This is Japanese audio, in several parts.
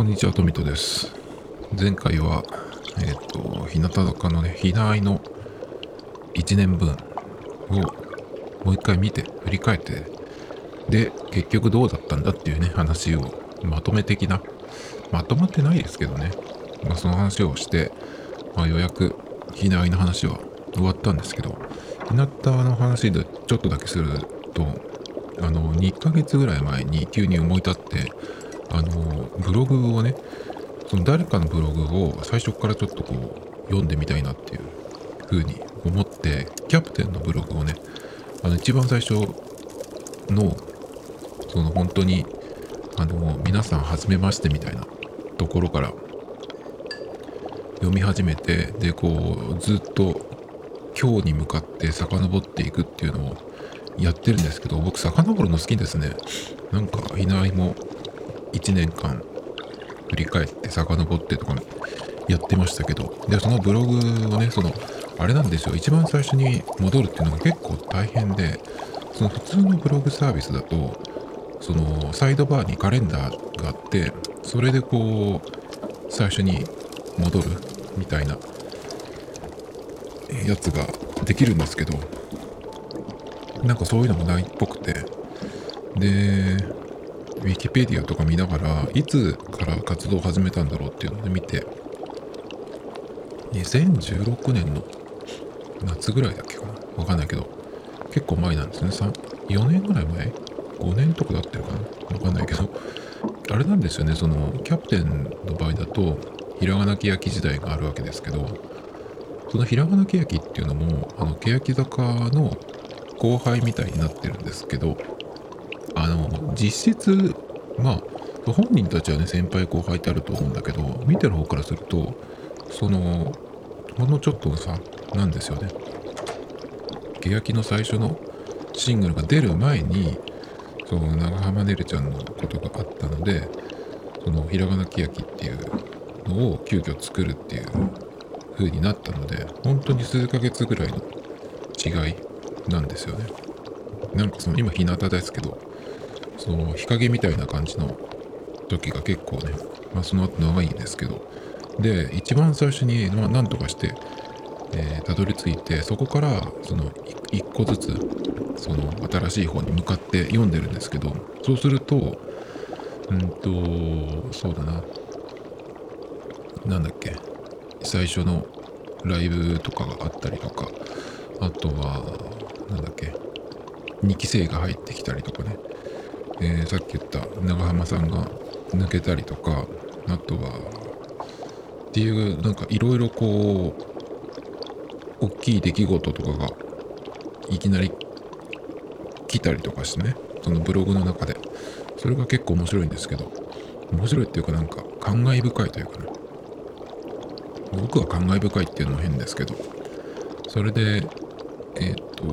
こんにちは、トミトです。前回は、えっ、と、日向坂のね、ひなあいの1年分をもう一回見て、振り返って、で、結局どうだったんだっていうね、話を、まとめ的な、まとまってないですけどね、まあ、その話をして、まあ、ようやくひなあいの話は終わったんですけど、ひなたの話でちょっとだけすると、あの、2ヶ月ぐらい前に急に思い立って、あの、ブログをね、その誰かのブログを最初からちょっとこう、読んでみたいなっていう風に思って、キャプテンのブログをね、あの、一番最初の、その本当に、あの、皆さん、はじめましてみたいなところから読み始めて、で、こう、ずっと今日に向かって遡っていくっていうのをやってるんですけど、僕、遡るの好きですね。なんか、いないも1年間振り返って遡ってとかやってましたけど、で、そのブログをね、その、あれなんですよ、一番最初に戻るっていうのが結構大変で、その普通のブログサービスだと、そのサイドバーにカレンダーがあって、それでこう、最初に戻るみたいなやつができるんですけど、なんかそういうのもないっぽくて、で、ウィキペディアとか見ながら、いつから活動を始めたんだろうっていうので見て、2016年の夏ぐらいだっけかな？わかんないけど、結構前なんですね。3 4年ぐらい前 ?5 年とかだってるかな？わかんないけど、あれなんですよね、その、キャプテンの場合だと、ひらがなけやき時代があるわけですけど、そのひらがなけやきっていうのも、あの、けやき坂の後輩みたいになってるんですけど、あの、実質、まあ、本人たちはね、先輩後輩ってあると思うんだけど、見てる方からすると、その、ほんのちょっとの差なんですよね。欅の最初のシングルが出る前に、その長濱ねるちゃんのことがあったので、そのひらがな欅っていうのを急遽作るっていう風になったので、本当に数ヶ月ぐらいの違いなんですよね。なんかその今日向ですけど、その日陰みたいな感じの時が結構ね、まあその後長いんですけど、で、一番最初に、まあ、なんとかして、えーたどり着いて、そこから、その、一個ずつ、その、新しい方に向かって読んでるんですけど、そうすると、うんと、そうだな、なんだっけ、最初のライブとかがあったりとか、あとは、なんだっけ、2期生が入ってきたりとかね、えーさっき言った長濱さんが抜けたりとか、あとは、っていう、なんかいろいろこう、大きい出来事とかがいきなり来たりとかしてね、そのブログの中で。それが結構面白いんですけど、面白いっていうかなんか感慨深いというかね、僕は感慨深いっていうのも変ですけど、それで、えっ、と、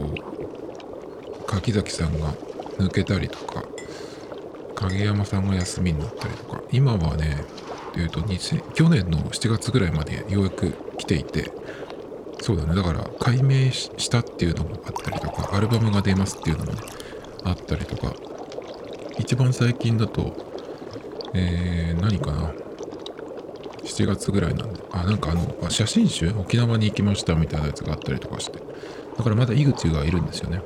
柿崎さんが抜けたりとか、影山さんが休みになったりとか、今はね、えっと去年の7月ぐらいまでようやく来ていて、そうだね、だから解明したっていうのもあったりとか、アルバムが出ますっていうのもね、あったりとか、一番最近だと、えー、何かな、7月ぐらいなんで、あ、なんかあの、写真集？沖縄に行きましたみたいなやつがあったりとかして、だからまだ井口がいるんですよね。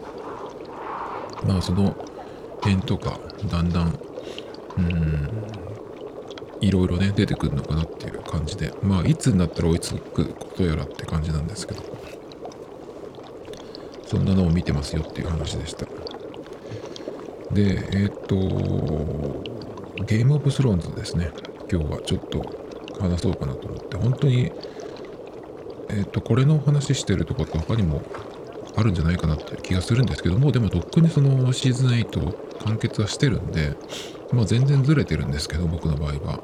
まあその辺とか、だんだん、うーん、いろいろね、出てくるのかなっていう感じで、まあいつになったら追いつくことやらって感じなんですけど、そんなのを見てますよっていう話でした。で、えーっと、ゲームオブスローンズですね。今日はちょっと話そうかなと思って、本当に、えーっと、これの話してるとこって他にもあるんじゃないかなって気がするんですけども、でもとっくにそのシーズン8完結はしてるんで、まあ全然ずれてるんですけど、僕の場合は。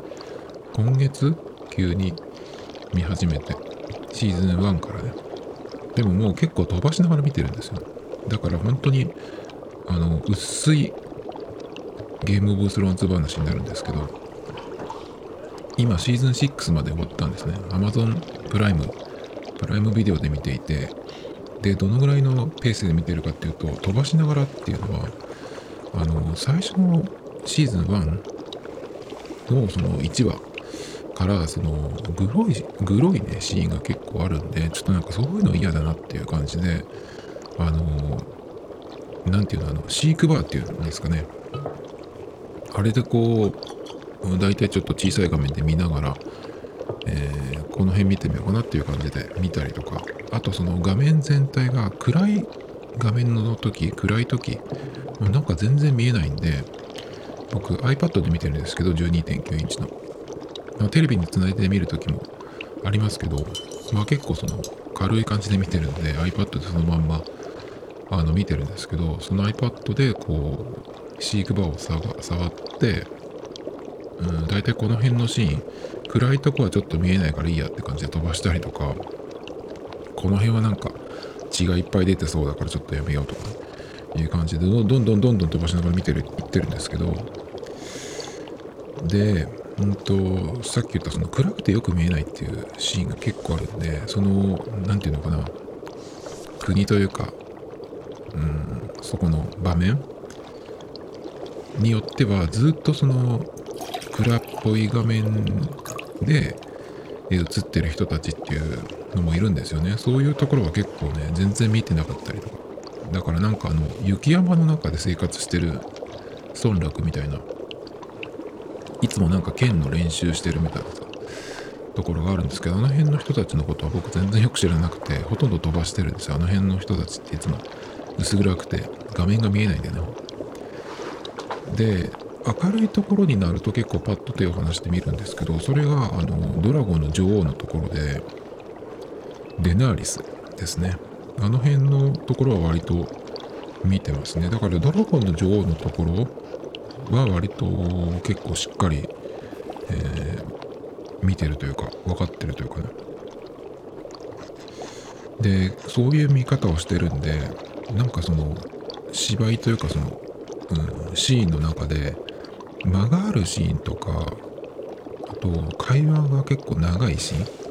今月急に見始めて、シーズン1からね。でももう結構飛ばしながら見てるんですよ。だから本当に、あの、薄いゲームオブスローンズ話になるんですけど、今シーズン6まで終わったんですね。Amazon プライム、プライムビデオで見ていて、で、どのぐらいのペースで見てるかっていうと、飛ばしながらっていうのは、あの、最初のシーズン1のその1話からそのグロいグロいねシーンが結構あるんでちょっとなんかそういうの嫌だなっていう感じであの何ていうのあのシークバーっていうんですかね。あれでこう大体ちょっと小さい画面で見ながら、えー、この辺見てみようかなっていう感じで見たりとかあとその画面全体が暗い画面の時暗い時なんか全然見えないんで僕 iPad で見てるんですけど12.9インチの。テレビにつないで見る時もありますけど、まあ、結構その軽い感じで見てるんで iPad でそのまんまあの見てるんですけどその iPad でこう飼育場を触って、うん、大体この辺のシーン暗いとこはちょっと見えないからいいやって感じで飛ばしたりとかこの辺はなんか血がいっぱい出てそうだからちょっとやめようとかねいう感じでどんどんどんどん飛ばしながら見てる言ってるんですけどでうんとさっき言ったその暗くてよく見えないっていうシーンが結構あるんでその何て言うのかな国というかうんそこの場面によってはずっとその暗っぽい画面で映ってる人たちっていうのもいるんですよね。そういうところは結構ね全然見てなかったりとか。だからなんかあの雪山の中で生活してる村落みたいないつもなんか剣の練習してるみたいなところがあるんですけどあの辺の人たちのことは僕全然よく知らなくてほとんど飛ばしてるんですよ。あの辺の人たちっていつも薄暗くて画面が見えないんだよねで明るいところになると結構パッと手を離してみるんですけどそれがあのドラゴンの女王のところでデナーリスですね。あの辺のところは割と見てますね。だからドラゴンの女王のところは割と結構しっかり、えー、見てるというか分かってるというかね。でそういう見方をしてるんでなんかその芝居というかその、うん、シーンの中で間があるシーンとかあと会話が結構長いシーン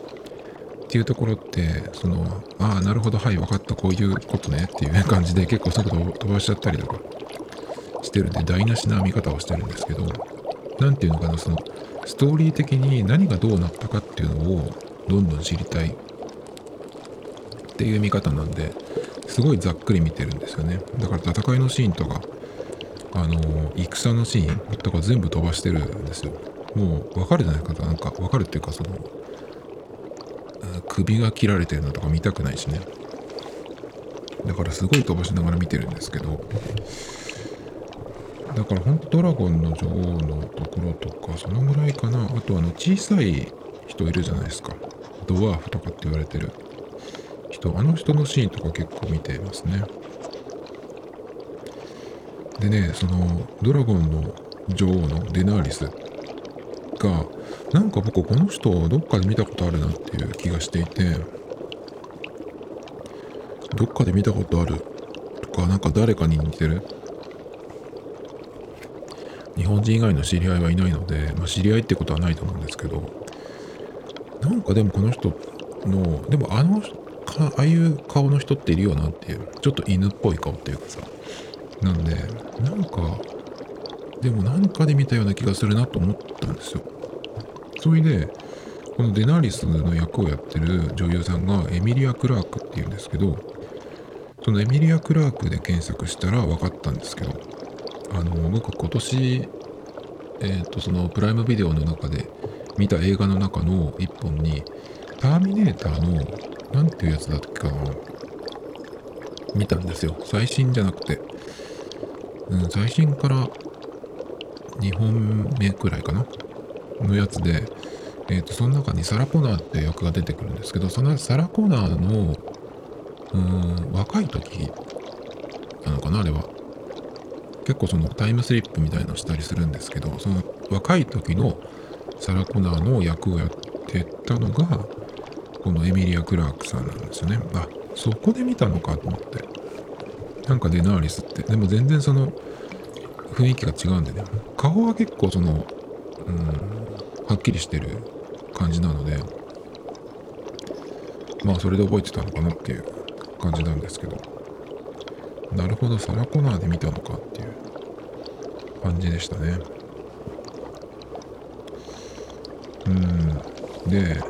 っていうところってそのああなるほどはい分かったこういうことねっていう感じで結構速度を飛ばしちゃったりとかしてるんで台無しな見方をしてるんですけど何ていうのかなそのストーリー的に何がどうなったかっていうのをどんどん知りたいっていう見方なんですごいざっくり見てるんですよね。だから戦いのシーンとかあの戦のシーンとか全部飛ばしてるんですよ。もう分かるじゃないですかなんか分かるっていうかその首が切られてるのとか見たくないしね。だからすごい飛ばしながら見てるんですけど。だから本当ドラゴンの女王のところとかそのぐらいかな。あとあの小さい人いるじゃないですか。ドワーフとかって言われてる。人あの人のシーンとか結構見てますね。でねそのドラゴンの女王のデナーリスがなんか僕この人どっかで見たことあるなっていう気がしていてどっかで見たことあるとかなんか誰かに似てる？日本人以外の知り合いはいないので、まあ、知り合いってことはないと思うんですけどなんかでもこの人のでもあのかああいう顔の人っているよなっていうちょっと犬っぽい顔っていうかさなんでなんかでもなんかで見たような気がするなと思ったんですよ。それでこのデナーリスの役をやってる女優さんがエミリア・クラークっていうんですけどそのエミリア・クラークで検索したら分かったんですけどあの僕今年えっ、ー、とそのプライムビデオの中で見た映画の中の一本にターミネーターの何ていうやつだっけかな見たんですよ。最新じゃなくて、うん、最新から2本目くらいかな。のやつでえ、ー、とその中にサラ・コナーって役が出てくるんですけどそのサラ・コナーのうん若い時なのかなあれは。結構そのタイムスリップみたいなのしたりするんですけどその若い時のサラ・コナーの役をやってたのがこのエミリア・クラークさんなんですよね。あそこで見たのかと思って。なんかデナーリスって。でも全然その雰囲気が違うんでね。顔は結構そのうんはっきりしてる感じなのでまあそれで覚えてたのかなっていう感じなんですけどなるほどサラコナーで見たのかっていう感じでしたね。うん。で、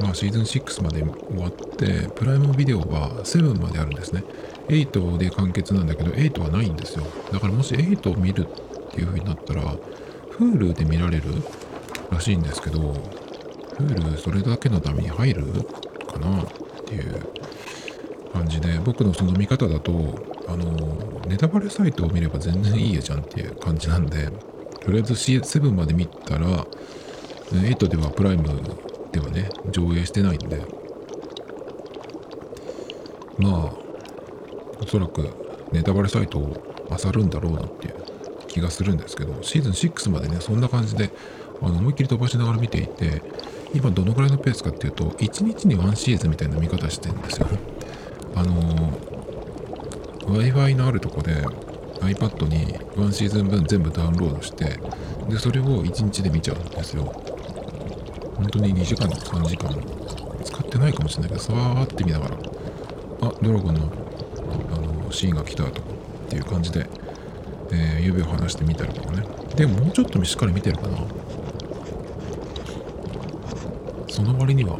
まあ、シーズン6まで終わってプライムビデオは7まであるんですね。8で完結なんだけど8はないんですよ。だからもし8を見るっていう風になったら Hulu で見られるらしいんですけど Hulu それだけのために入るかな？っていう感じで僕のその見方だとあのネタバレサイトを見れば全然いいやじゃんっていう感じなんでとりあえず7まで見たら8ではプライムではね上映してないんで。まあおそらくネタバレサイトを漁るんだろうなっていう気がするんですけどシーズン6までねそんな感じであの思いっきり飛ばしながら見ていて今どのぐらいのペースかっていうと1日に1シーズンみたいな見方してるんですよ。あの Wi-Fi のあるとこで iPad に1シーズン分全部ダウンロードしてでそれを1日で見ちゃうんですよ。本当に2時間とか3時間使ってないかもしれないけどさーって見ながらあドラゴンのあのシーンが来たとかっていう感じで、えー、指を離して見たりとかね。でももうちょっとしっかり見てるかな。その割には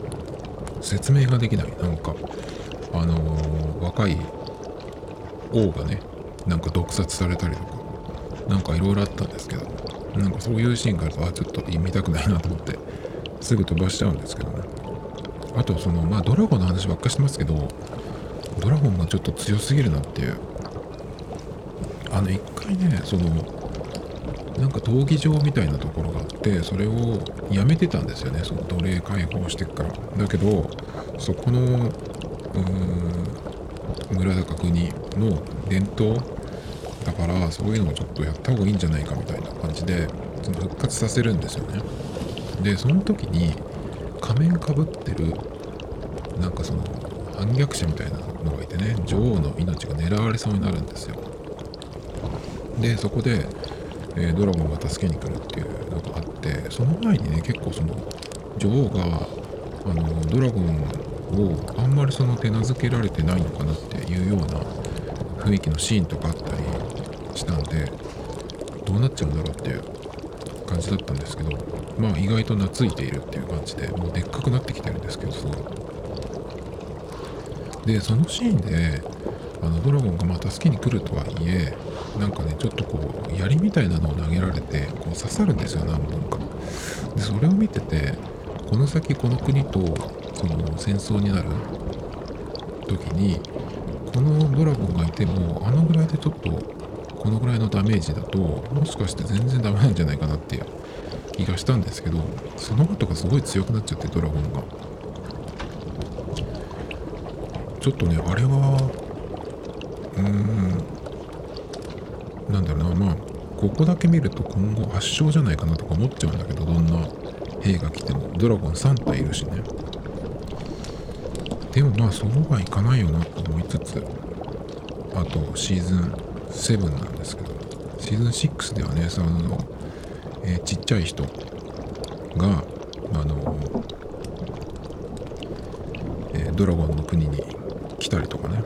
説明ができない。なんかあのー、若い王がねなんか毒殺されたりとかなんかいろいろあったんですけどなんかそういうシーンがあるとあちょっと見たくないなと思ってすぐ飛ばしちゃうんですけどね。あとそのまあドラゴンの話ばっかしてますけどドラゴンがちょっと強すぎるなっていう。あの一回ねそのなんか闘技場みたいなところがあってそれをやめてたんですよね。その奴隷解放してから。だけどそこのうーん村高国の伝統だからそういうのをちょっとやった方がいいんじゃないかみたいな感じでその復活させるんですよね。でその時に仮面かぶってるなんかその反逆者みたいなのがいてね女王の命が狙われそうになるんですよ。でそこで、えー、ドラゴンが助けに来るっていうのがあってその前にね結構その女王があのドラゴンをあんまりその手なずけられてないのかなっていうような雰囲気のシーンとかあったりしたんでどうなっちゃうんだろうっていう感じだったんですけどまあ意外と懐いているっていう感じでもうでっかくなってきてるんですけどすごい。でそのシーンであのドラゴンがまあ助けに来るとはいえなんかねちょっとこう槍みたいなのを投げられてこう刺さるんですよ何本か。でそれを見ててこの先この国とその戦争になる時にこのドラゴンがいてもあのぐらいでちょっとこのぐらいのダメージだともしかして全然ダメなんじゃないかなっていう気がしたんですけどその後がすごい強くなっちゃってドラゴンが。ちょっとねあれはうーんなんだろうなまあここだけ見ると今後圧勝じゃないかなとか思っちゃうんだけどどんな兵が来ても。ドラゴン3体いるしね。でもまあそうはいかないよなと思いつつあとシーズン7なんですけどシーズン6ではねその、えー、ちっちゃい人があの、え、ドラゴンの国に来たりとかね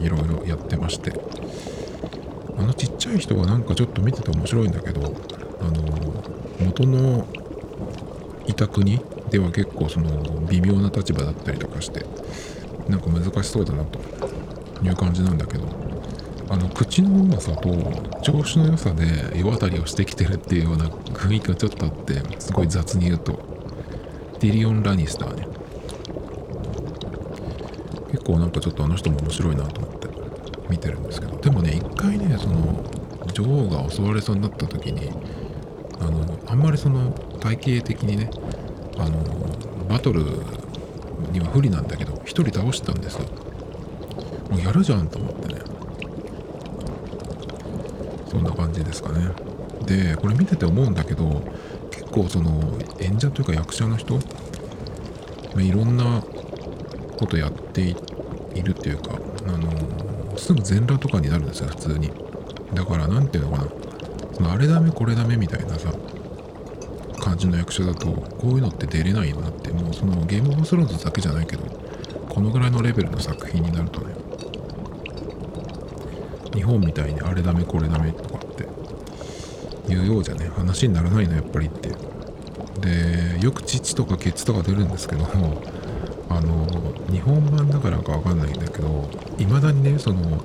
いろいろやってまして。あのちっちゃい人はなんかちょっと見てて面白いんだけどあの元のいた国では結構その微妙な立場だったりとかしてなんか難しそうだなという感じなんだけどあの口のうまさと調子の良さで世渡りをしてきてるっていうような雰囲気がちょっとあってすごい雑に言うと。ディリオン・ラニスターね。結構なんかちょっとあの人も面白いなと見てるんですけどでもね一回ねその女王が襲われそうになった時にあのあんまりその体型的にねあのバトルには不利なんだけど1人倒したんですよ。もうやるじゃんと思ってね。そんな感じですかね。でこれ見てて思うんだけど結構その演者というか役者の人、いろんなことやっているっていうかあのすぐ全裸とかになるんですよ普通に。だから何ていうのかな。そのあれダメこれダメみたいなさ感じの役者だとこういうのって出れないよなって。もうそのゲームオブスローンズだけじゃないけどこのぐらいのレベルの作品になるとね日本みたいにあれダメこれダメとかっていうようじゃね話にならないのやっぱりって。でよく父とかケツとか出るんですけどあの日本版だからかわかんないんだけどいまだにねその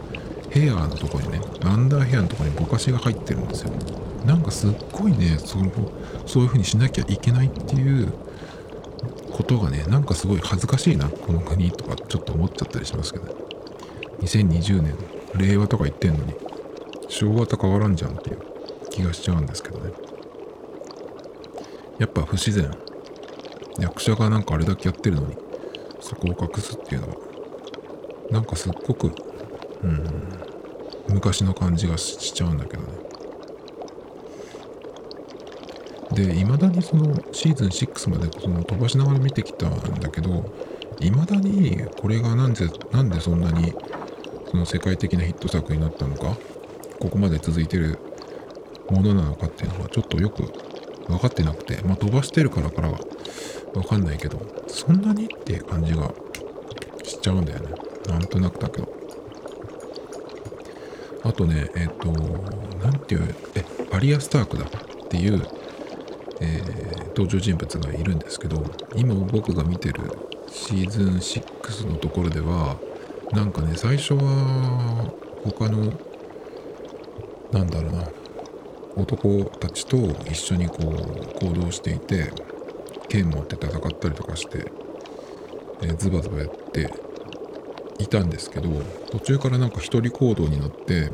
ヘアのとこにねアンダーヘアのとこにぼかしが入ってるんですよ。なんかすっごいねそのそういう風にしなきゃいけないっていうことがねなんかすごい恥ずかしいなこの国とかちょっと思っちゃったりしますけど。2020年令和とか言ってんのに昭和と変わらんじゃんっていう気がしちゃうんですけどね。やっぱ不自然。役者がなんかあれだけやってるのに。そこを隠すっていうのはなんかすっごくうん昔の感じがしちゃうんだけどね。でいまだにそのシーズン6までその飛ばしながら見てきたんだけどいまだにこれがなんでなんでそんなにその世界的なヒット作になったのかここまで続いてるものなのかっていうのはちょっとよく分かってなくてまあ飛ばしてるからからは分かんないけどそんなにって感じがしちゃうんだよね。なんとなくだけど。あとねえっ、と何ていうえアリア・スタークだっていうえー、登場人物がいるんですけど今僕が見てるシーズン6のところではなんかね最初は他のなんだろうな男たちと一緒にこう行動していて剣持って戦ったりとかして、えー、ズバズバやっていたんですけど途中からなんか一人行動になって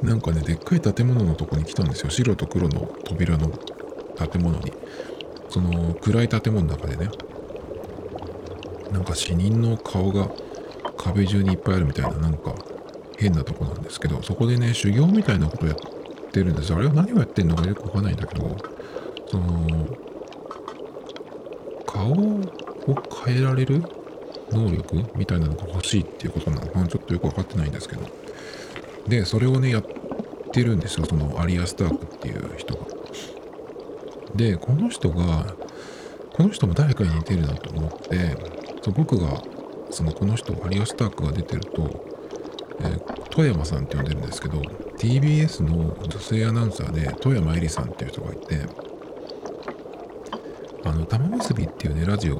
なんかねでっかい建物のとこに来たんですよ。白と黒の扉の建物に。その暗い建物の中でねなんか死人の顔が壁中にいっぱいあるみたいななんか変なとこなんですけどそこでね修行みたいなことやってるんです。よあれは何をやってんのかよくわかんないんだけどその顔を変えられる能力みたいなのが欲しいっていうことなのかなちょっとよく分かってないんですけどでそれをねやってるんですよそのアリア・スタークっていう人が。でこの人がこの人も誰かに似てるなと思ってそう僕がそのこの人アリア・スタークが出てると、えー、富山さんって呼んでるんですけど TBS の女性アナウンサーで富山えりさんっていう人がいてあの玉結びっていうねラジオ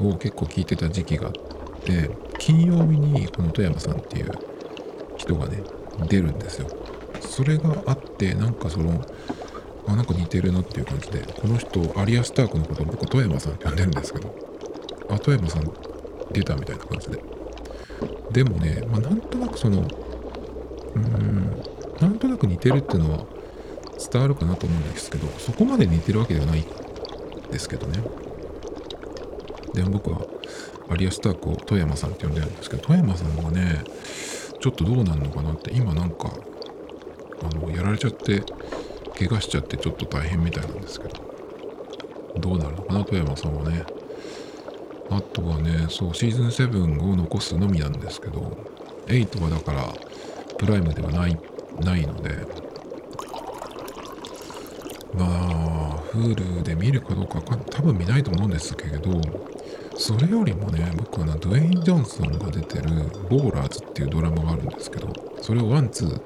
を結構聞いてた時期があって金曜日にこの富山さんっていう人がね出るんですよ。それがあってなんかそのあなんか似てるなっていう感じでこの人アリア・スタークのこと僕富山さんって呼んでるんですけどあ富山さん出たみたいな感じで。でもね、まあ、なんとなくそのうんなんとなく似てるっていうのは伝わるかなと思うんですけどそこまで似てるわけではないですけどね。で僕はアリア・スタークを富山さんって呼んでるんですけど富山さんはねちょっとどうなんのかなって今なんかあのやられちゃって怪我しちゃってちょっと大変みたいなんですけどどうなるのかな富山さんはね。あとはねそうシーズン7を残すのみなんですけど8はだからプライムではないないのでまあ Hulu で見るかどうか多分見ないと思うんですけどそれよりもね、僕はな、ドゥエイン・ジョンソンが出てる、Ballers っていうドラマがあるんですけど、それを one, two、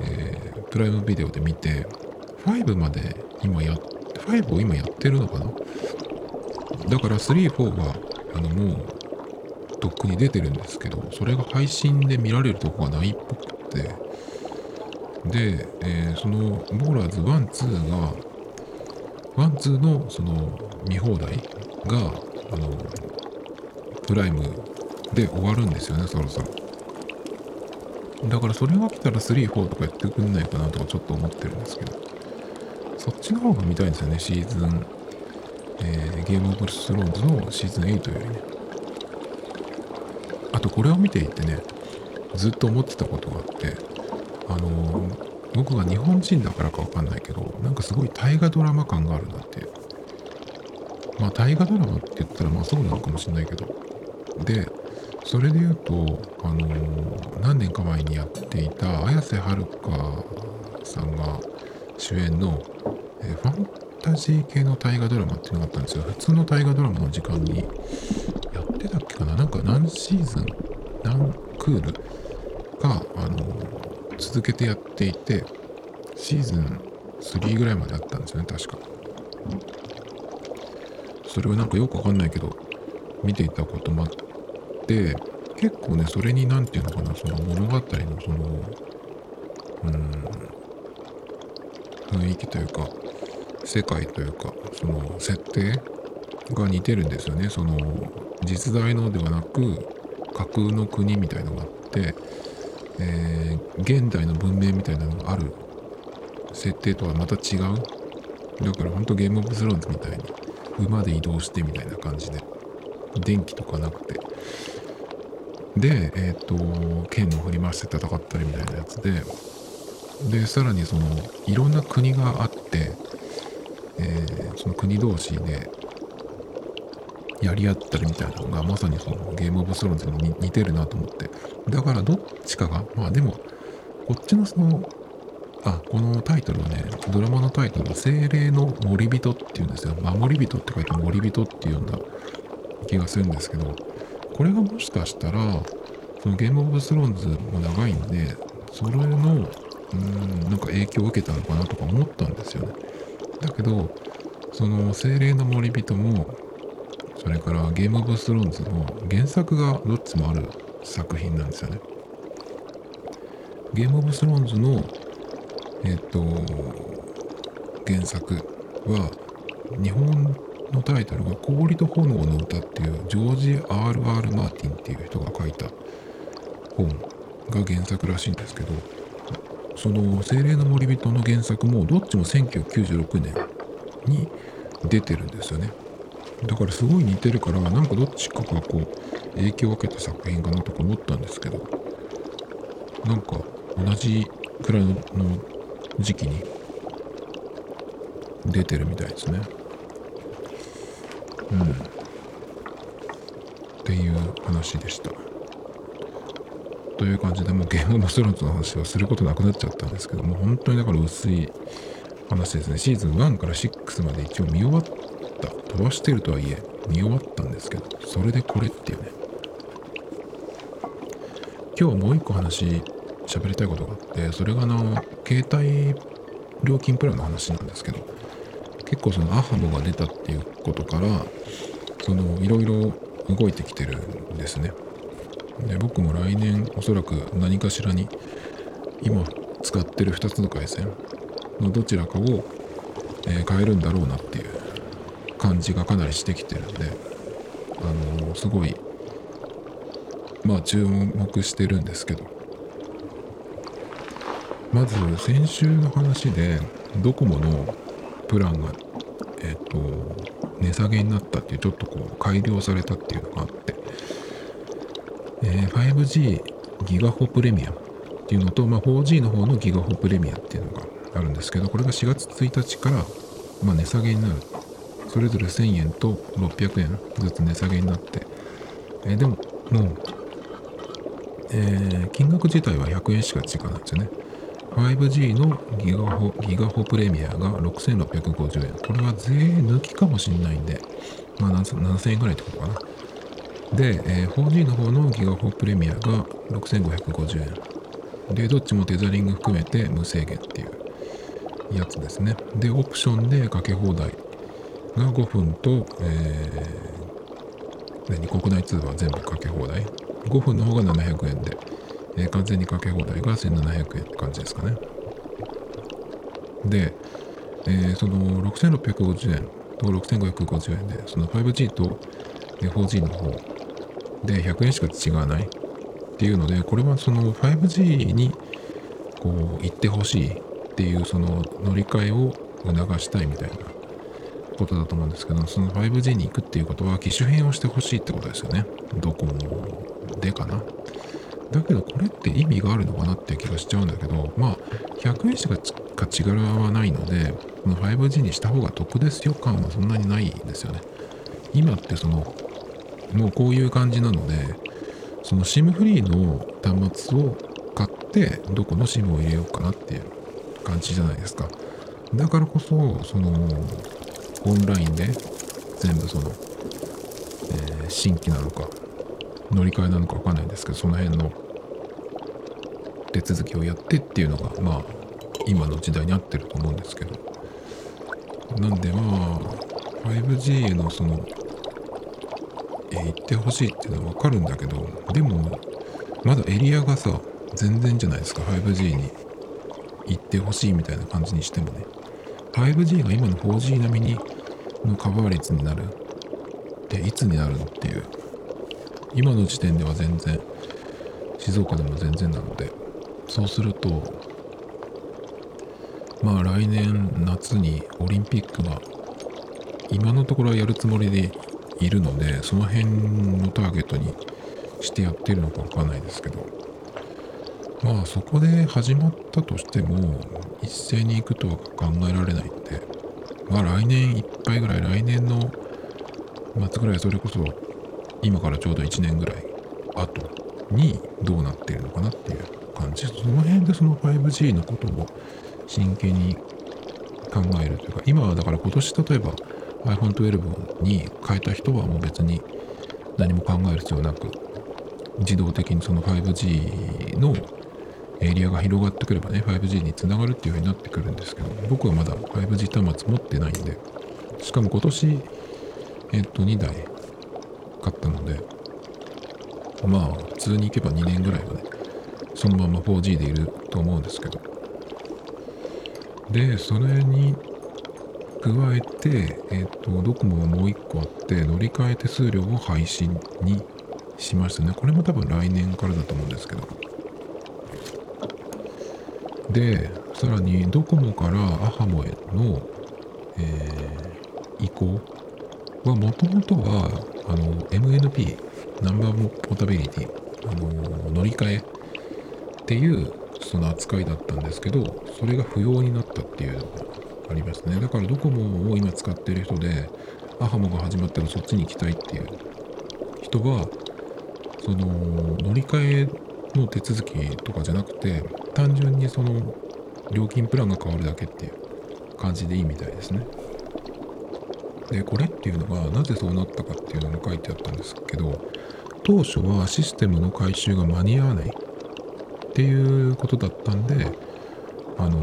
えー、プライムビデオで見て、5まで今や、5を今やってるのかな？だから3、4は、あの、もう、とっくに出てるんですけど、それが配信で見られるとこがないっぽくて、で、えー、その、 Ballers 1、2が、 one, two のその見放題があのプライムで終わるんですよねそろそろ。だからそれが来たら34とかやってくんないかなとかちょっと思ってるんですけど。そっちの方が見たいんですよねシーズン、えー、ゲームオブスローンズのシーズン8よりね。あとこれを見ていてねずっと思ってたことがあって。あの、僕が日本人だからかわかんないけどなんかすごい大河ドラマ感があるなって。まあ大河ドラマって言ったらまあそうなのかもしれないけど。でそれで言うとあの、何年か前にやっていた綾瀬はるかさんが主演の、え、ファンタジー系の大河ドラマっていうのがあったんですよ。普通の大河ドラマの時間にやってたっけかな？なんか何シーズン何クールかあの、続けてやっていてシーズン3ぐらいまであったんですよね確か。それはなんかよくわかんないけど見ていたこともあって結構ねそれに何て言うのかなその物語のそのうん雰囲気というか世界というかその設定が似てるんですよね。その実在のではなく架空の国みたいのがあって、えー、現代の文明みたいなのがある設定とはまた違う？だからほんとゲームオブスローンズみたいに馬で移動してみたいな感じで電気とかなくて。でえっ、ー、と剣を振り回して戦ったりみたいなやつで。でさらにそのいろんな国があって、えー、その国同士でやり合ったりみたいなのがまさにそのゲームオブスローンズに似てるなと思って。だからどっちかがまあでもこっちのそのあこのタイトルはねドラマのタイトルは「精霊の森人」っていうんですよ。守り人って書いて森人っていうんだ気がするんですけどこれがもしかしたらそのゲームオブスローンズも長いんでそれのうんなんか影響を受けたのかなとか思ったんですよね。だけどその精霊の森人もそれからゲームオブスローンズの原作がどっちもある作品なんですよね。ゲームオブスローンズのえっ、と原作は日本のタイトルが「氷と炎の歌」っていうジョージ・ R.R. マーティンっていう人が書いた本が原作らしいんですけどその「精霊の森人」の原作もどっちも1996年に出てるんですよねだからすごい似てるからなんかどっちかがこう影響を受けた作品かなとか思ったんですけどなんか同じくらいの時期に出てるみたいですね。うん。っていう話でした。という感じでもうゲームオブスローンズの話はすることなくなっちゃったんですけども本当にだから薄い話ですね。シーズン1から6まで一応見終わった。飛ばしてるとはいえ見終わったんですけどそれでこれっていうね。今日もう一個話喋りたいことがあってそれがあの携帯料金プランの話なんですけど結構そのアハモが出たっていうことからそのいろいろ動いてきてるんですね。で僕も来年おそらく何かしらに今使ってる2つの回線のどちらかを、え、変えるんだろうなっていう感じがかなりしてきてるんであの、すごいまあ注目してるんですけどまず先週の話でドコモのプランがえっ、と値下げになったっていうちょっとこう改良されたっていうのがあって、えー、5G ギガホプレミアっていうのと、まあ、4G の方のギガホプレミアっていうのがあるんですけどこれが4月1日から、まあ、値下げになる。それぞれ1000円と600円ずつ値下げになって、えー、でももう、えー、金額自体は100円しか違うんですよね。5G のギガホギガホプレミアが6650円。これは税抜きかもしんないんで、まあ7000円ぐらいってことかな。で、えー、4G の方のギガホプレミアが6550円。で、どっちもテザリング含めて無制限っていうやつですね。で、オプションでかけ放題が5分と、えー、何？国内通話全部かけ放題。5分の方が700円で、えー、完全にかけ放題が1700円って感じですかね。で、えー、その6650円と6550円で、その 5G と 4G の方で100円しか違わないっていうので、これはその 5G にこう行ってほしいっていうその乗り換えを促したいみたいなことだと思うんですけど、その 5G に行くっていうことは機種変をしてほしいってことですよね。ドコモでかな。だけどこれって意味があるのかなっていう気がしちゃうんだけど、まあ、100円しか違わないので、この 5G にした方が得ですよ感はそんなにないんですよね。今ってその、もうこういう感じなので、その SIM フリーの端末を買って、どこの SIM を入れようかなっていう感じじゃないですか。だからこそ、その、オンラインで全部その、えー、新規なのか、乗り換えなのか分かんないんですけど、その辺の手続きをやってっていうのが、まあ、今の時代に合ってると思うんですけど。なんでまあ 5G へのその、え、行ってほしいっていうのは分かるんだけどでもまだエリアがさ全然じゃないですか。5G に行ってほしいみたいな感じにしてもね。5G が今の 4G 並みにのカバー率になるでいつになるのっていう。今の時点では全然静岡でも全然なので。そうするとまあ来年夏にオリンピックが今のところはやるつもりでいるのでその辺のターゲットにしてやってるのかわかんないですけどまあそこで始まったとしても一斉に行くとは考えられないんでまあ来年いっぱいぐらい来年の末ぐらいそれこそ今からちょうど1年ぐらい後にどうなっているのかなっていう感じ。その辺でその 5G のことを真剣に考えるというか今はだから今年例えば iPhone12 に変えた人はもう別に何も考える必要なく自動的にその 5G のエリアが広がってくればね 5G につながるっていう風になってくるんですけど僕はまだ 5G 端末持ってないんでしかも今年えっと2台買ったのでまあ普通に行けば2年ぐらいはねそのまま 4G でいると思うんですけど。でそれに加えてえっとドコモがもう1個あって乗り換え手数料を配信にしましたね。これも多分来年からだと思うんですけど。でさらにドコモからアハモへの、えー、移行はもともとはあの MNP ナンバーポータビリティあの乗り換えっていうその扱いだったんですけどそれが不要になったっていうのがありますねだからドコモを今使ってる人でアハモが始まったらそっちに行きたいっていう人はその乗り換えの手続きとかじゃなくて単純にその料金プランが変わるだけっていう感じでいいみたいですね。でこれっていうのがなぜそうなったかっていうのが書いてあったんですけど当初はシステムの改修が間に合わないっていうことだったんであの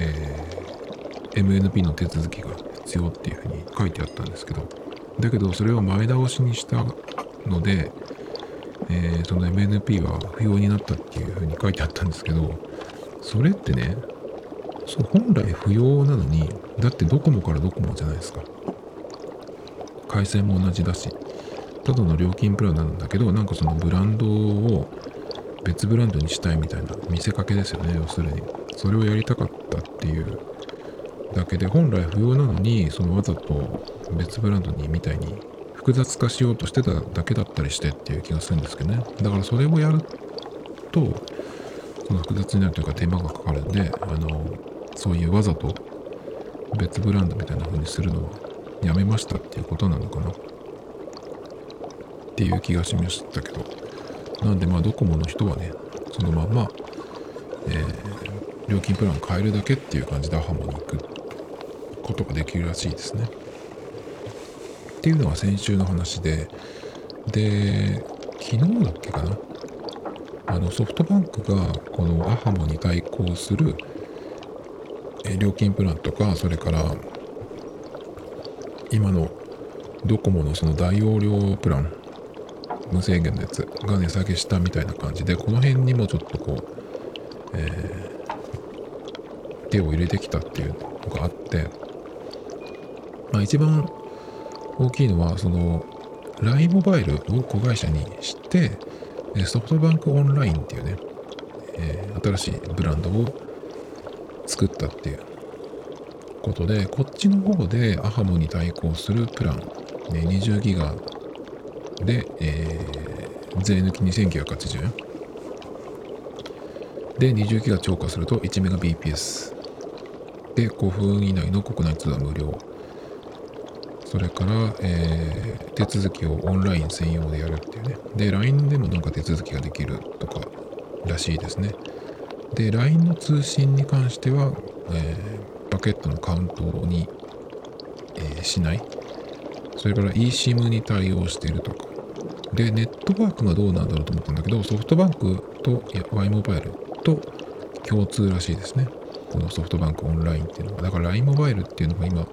えー、MNP の手続きが必要っていうふうに書いてあったんですけどだけどそれを前倒しにしたので、えー、その MNP は不要になったっていうふうに書いてあったんですけどそれってねそう本来不要なのにだってドコモからドコモじゃないですか。回線も同じだし。ただの料金プランなんだけどなんかそのブランドを別ブランドにしたいみたいな見せかけですよね要するに。それをやりたかったっていう。だけで本来不要なのにそのわざと別ブランドにみたいに複雑化しようとしてただけだったりしてっていう気がするんですけどね。だからそれをやるとその複雑になるというか手間がかかるんであのそういうわざと別ブランドみたいな風にするのはやめましたっていうことなのかな。っていう気がしましたけど。なんでまあドコモの人はねそのまま、えー、料金プラン変えるだけっていう感じでアハモに行くことができるらしいですね。っていうのが先週の話で。で昨日だっけかな。あのソフトバンクがこのアハモに対抗するえ料金プランとかそれから今のドコモのその大容量プラン無制限のやつが値下げしたみたいな感じでこの辺にもちょっとこう、えー、手を入れてきたっていうのがあって、まあ、一番大きいのはその LINE モバイルを子会社にしてソフトバンクオンラインっていうね、えー、新しいブランドを作ったっていうことで、こっちの方でアハモに対抗するプラン、ね、20ギガで、えー、税抜き2980円。で、20ギガ超過すると1メガ BPS。で、5分以内の国内通話無料。それから、えー、手続きをオンライン専用でやるっていうね。で、LINE でもなんか手続きができるとからしいですね。で、LINE の通信に関しては、えー、パケットのカウントに、えー、しない。それから eSIM に対応しているとか、で、ネットワークがどうなんだろうと思ったんだけど、ソフトバンクといや Y モバイルと共通らしいですね。このソフトバンクオンラインっていうのが。だから LINE モバイルっていうのが今、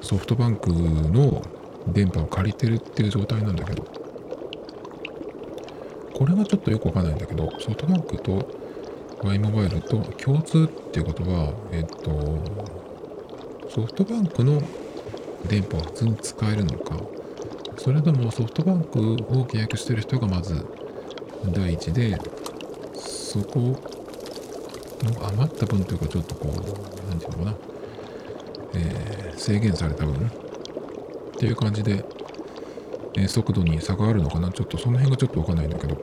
ソフトバンクの電波を借りてるっていう状態なんだけど、これがちょっとよくわかんないんだけど、ソフトバンクと Y モバイルと共通っていうことは、えっと、ソフトバンクの電波を普通に使えるのか、それともソフトバンクを契約してる人がまず第一で、そこの余った分というかちょっとこう、なんていうのかな、えー、制限された分。っていう感じで、えー、速度に差があるのかな。ちょっとその辺がちょっとわかんないんだけど、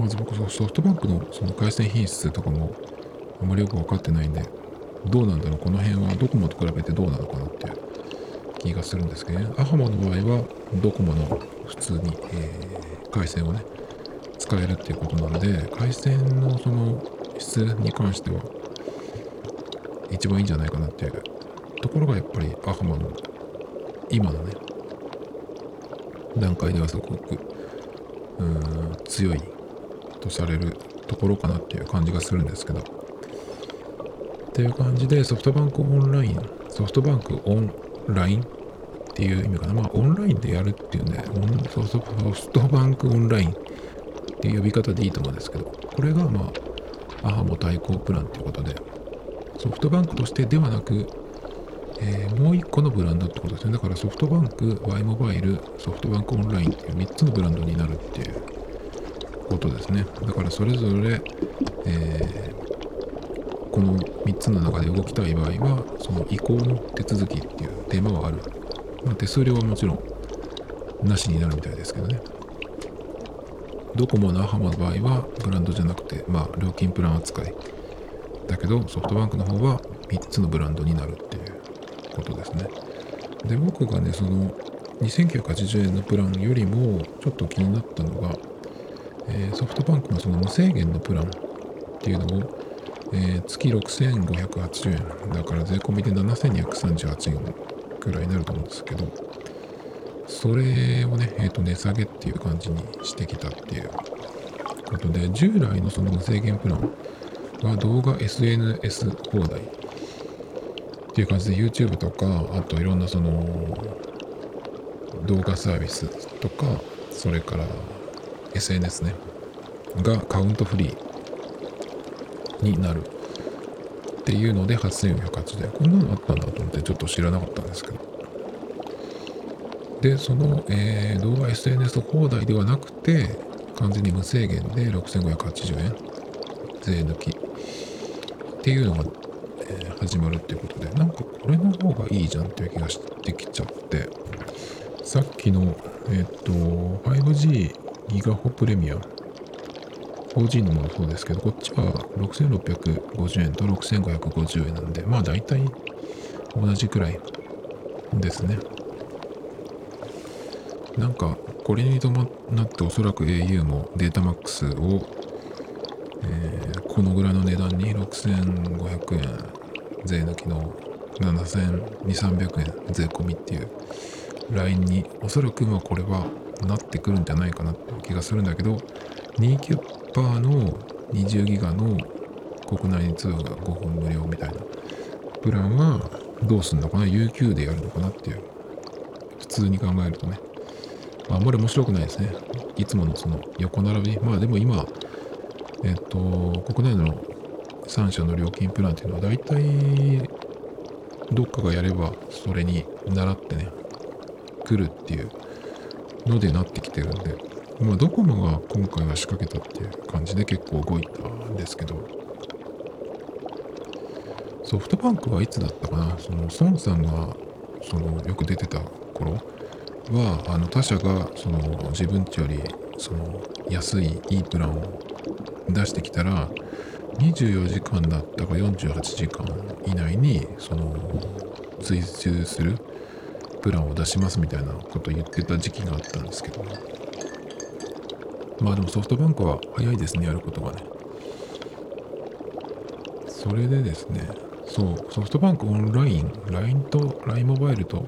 まず僕ソフトバンクのその回線品質とかもあまりよく分かってないんで、どうなんだろう。この辺はドコモと比べてどうなのかなっていう気がするんですけどね。アハモの場合はドコモの普通に、えー、回線をね、使えるっていうことなので、回線のその質に関しては一番いいんじゃないかなっていうところがやっぱりアハマの今のね、段階ではすごくうん強いとされるところかなっていう感じがするんですけど。っていう感じでソフトバンクオンライン、ソフトバンクオンラインっていう意味かな。まあオンラインでやるっていうんで、ソフトバンクオンラインっていう呼び方でいいと思うんですけど、これがまあ、アハモ対抗プランということで、ソフトバンクとしてではなく、えー、もう一個のブランドってことですね。だからソフトバンク、Y モバイル、ソフトバンクオンラインっていう3つのブランドになるっていうことですね。だからそれぞれ、えー、この3つの中で動きたい場合は、その移行の手続きっていうテーマはある。まあ、手数料はもちろんなしになるみたいですけどね。ドコモのアハマの場合はブランドじゃなくて、まあ、料金プラン扱い。だけど、ソフトバンクの方は3つのブランドになるっていうことですね。で、僕がね、その2980円のプランよりもちょっと気になったのが、えー、ソフトバンクのその無制限のプランっていうのを、えー、月6580円だから税込みで7238円くらいになると思うんですけど、それをね、えー、と値下げっていう感じにしてきたっていうことで、従来のその無制限プランは動画 SNS 放題っていう感じで YouTube とか、あといろんなその動画サービスとか、それから SNS ね、がカウントフリーになるっていうので8480。こんなのあったんだと思ってちょっと知らなかったんですけど。で、その、えー、動画 SNS 放題ではなくて、完全に無制限で6580円税抜きっていうのが、えー、始まるっていうことで、なんかこれの方がいいじゃんっていう気がしてきちゃって、さっきの、えっ、ー、と、5G ギガホプレミアム 4G のものそうですけど、こっちは6650円と6550円なんで、まあ大体同じくらいですね。なんか、これに伴っておそらく au もデータマックスを、えー、このぐらいの値段に6500円税抜きの7200300円税込みっていうラインにおそらくまあこれはなってくるんじゃないかなっていう気がするんだけど2キュッパーの20ギガの国内通話が5分無料みたいな。プランはどうすんのかな ?UQ でやるのかなっていう。普通に考えるとね。あんまり面白くないですね。いつものその横並び。まあでも今えっと国内の3社の料金プランっていうのは大体どっかがやればそれに習ってね来るっていうのでなってきてるんで、まあ、ドコモが今回は仕掛けたっていう感じで結構動いたんですけど、ソフトバンクはいつだったかな、その孫さんがそのよく出てた頃は、あの他社がその自分ちよりその安いいいプランを出してきたら、24時間だったか48時間以内にその追従するプランを出しますみたいなことを言ってた時期があったんですけど、まあでもソフトバンクは早いですね、やることがね。それでですね、そう、ソフトバンクオンライン、LINE と LINE モバイルと、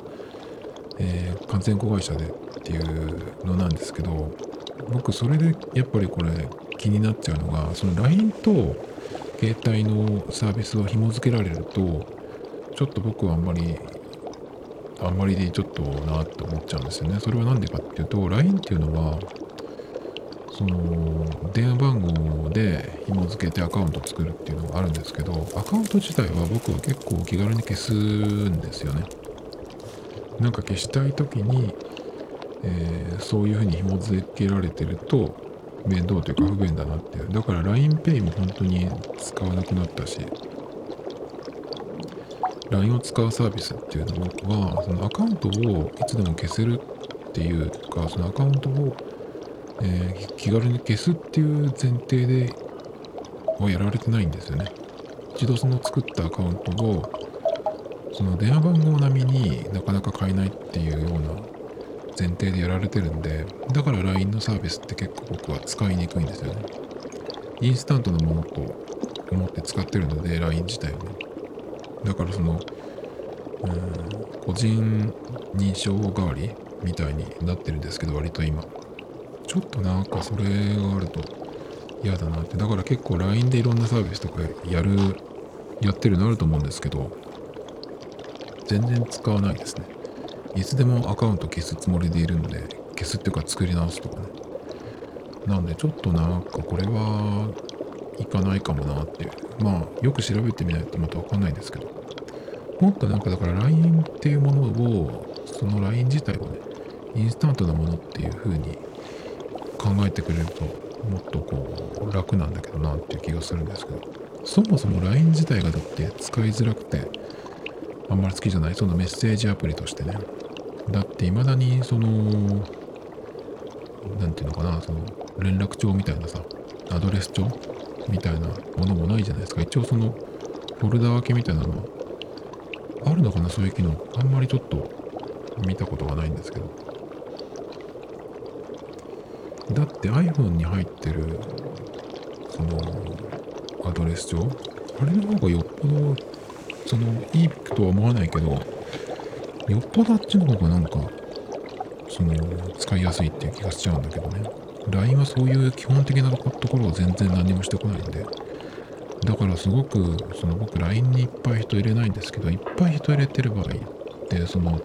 えー、完全子会社でっていうのなんですけど、僕それでやっぱりこれ気になっちゃうのがその LINE と携帯のサービスを紐付けられるとちょっと僕はあんまりあんまりでちょっとなって思っちゃうんですよねそれは何でかっていうと LINE っていうのはその電話番号で紐付けてアカウント作るっていうのがあるんですけどアカウント自体は僕は結構気軽に消すんですよね。なんか消したい時に、えー、そういうふうに紐付けられてると面倒というか不便だなっていう。だから LINEPay も本当に使わなくなったし LINE を使うサービスっていうのはそのアカウントをいつでも消せるっていうかそのアカウントをえー、気軽に消すっていう前提ではやられてないんですよね。一度その作ったアカウントをその電話番号並みになかなか買えないっていうような前提でやられてるんでだから LINE のサービスって結構僕は使いにくいんですよね。インスタントのものと思って使ってるので LINE 自体をね。だからそのうん個人認証代わりみたいになってるんですけど割と今ちょっとなんかそれがあると嫌だなって。だから結構 LINE でいろんなサービスとかやるやってるのあると思うんですけど全然使わないですね。いつでもアカウント消すつもりでいるんで消すっていうか作り直すとかね。なんでちょっとなんかこれはいかないかもなっていう。まあよく調べてみないとまたわかんないんですけど。もっとなんかだから LINE っていうものをその LINE 自体をねインスタントなものっていう風に考えてくれるともっとこう楽なんだけどなっていう気がするんですけど。そもそも LINE 自体がだって使いづらくてあんまり好きじゃないそのメッセージアプリとしてね。だって未だにその何て言うのかなその連絡帳みたいなさアドレス帳みたいなものもないじゃないですか。一応そのフォルダ分けみたいなのはあるのかなそういう機能。あんまりちょっと見たことがないんですけど。だって iPhone に入ってるそのアドレス帳あれの方がよっぽどそのいいとは思わないけどよっぽどあっちの方がなんかその使いやすいっていう気がしちゃうんだけどね。LINE はそういう基本的なところを全然何もしてこないんで。だからすごくその僕 LINE にいっぱい人入れないんですけどいっぱい人入れてる場合ってその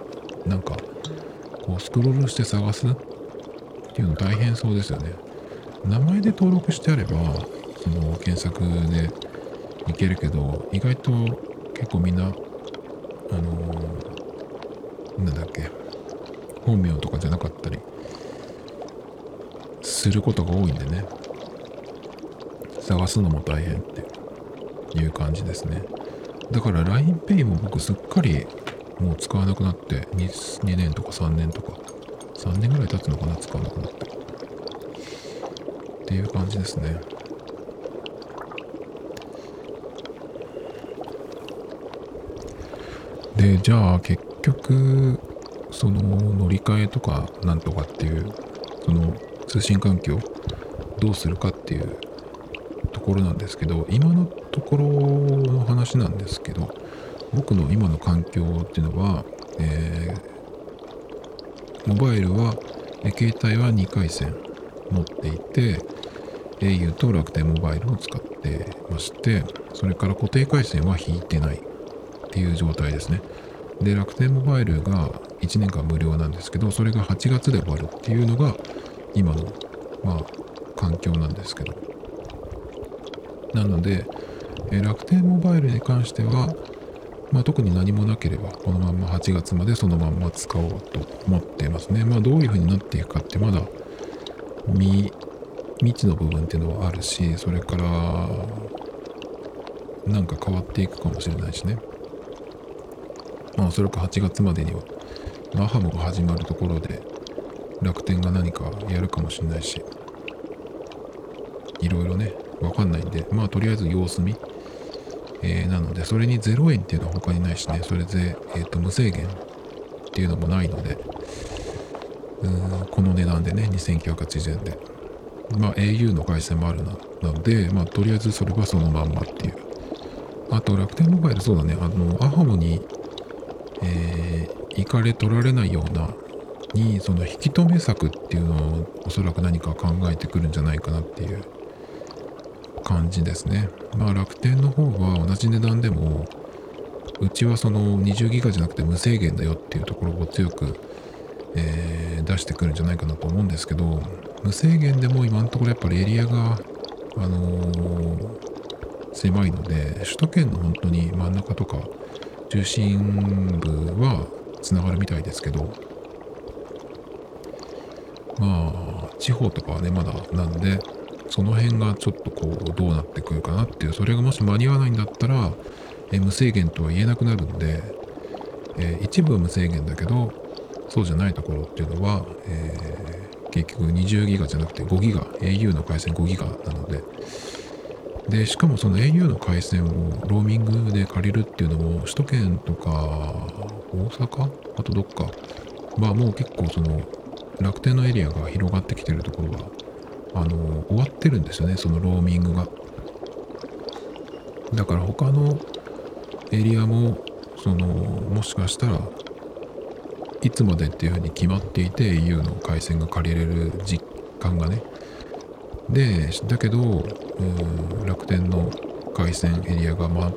なんかこうスクロールして探すっていうの大変そうですよね。名前で登録してあれば、その検索でいけるけど、意外と結構みんな、あのー、なんだっけ、本名とかじゃなかったりすることが多いんでね、探すのも大変っていう感じですね。だから LINEPay も僕すっかりもう使わなくなって 2, 2年とか3年とか3年ぐらい経つのかな使わなくな。ってっていう感じですね。でじゃあ結局その乗り換えとかなんとかっていうその通信環境どうするかっていうところなんですけど今のところの話なんですけど僕の今の環境っていうのは、えーモバイルは、携帯は2回線持っていて、au と楽天モバイルを使ってまして、それから固定回線は引いてないっていう状態ですね。で、楽天モバイルが1年間無料なんですけど、それが8月で終わるっていうのが今の、まあ、環境なんですけど。なので、楽天モバイルに関しては、まあ、特に何もなければこのまま8月までそのまま使おうと思っていますね。まあ、どういう風になっていくかってまだ未未知の部分っていうのはあるしそれからなんか変わっていくかもしれないしね。まあおそらく8月までにはアハモが始まるところで楽天が何かやるかもしれないしいろいろねわかんないんでまあとりあえず様子見えー、なので、それに0円っていうのは他にないしね、それで、えーと、無制限っていうのもないので、うんこの値段でね、2980円で。まあ、au の回線もあるなので、まあ、とりあえずそれはそのまんまっていう。あと、楽天モバイル、そうだね、あの、アハモに、えー、行かれ取られないようなにその引き止め策っていうのをおそらく何か考えてくるんじゃないかなっていう感じですね。まあ楽天の方は同じ値段でもうちはその20ギガじゃなくて無制限だよっていうところを強く、えー、出してくるんじゃないかなと思うんですけど無制限でも今のところやっぱりエリアがあのー、狭いので首都圏の本当に真ん中とか中心部はつながるみたいですけどまあ地方とかはねまだなんでその辺がちょっとこうどうなってくるかなっていうそれがもし間に合わないんだったら、え無制限とは言えなくなるんで、え、一部は無制限だけどそうじゃないところっていうのは、えー、結局20ギガじゃなくて5ギガ au の回線5ギガなので。でしかもその au の回線をローミングで借りるっていうのも首都圏とか大阪？あとどっか？まあもう結構その楽天のエリアが広がってきてるところはあの終わってるんですよねそのローミングが。だから他のエリアもそのもしかしたらいつまでっていうふうに決まっていて au の回線が借りれる実感がね。でだけど楽天の回線エリアが、ま、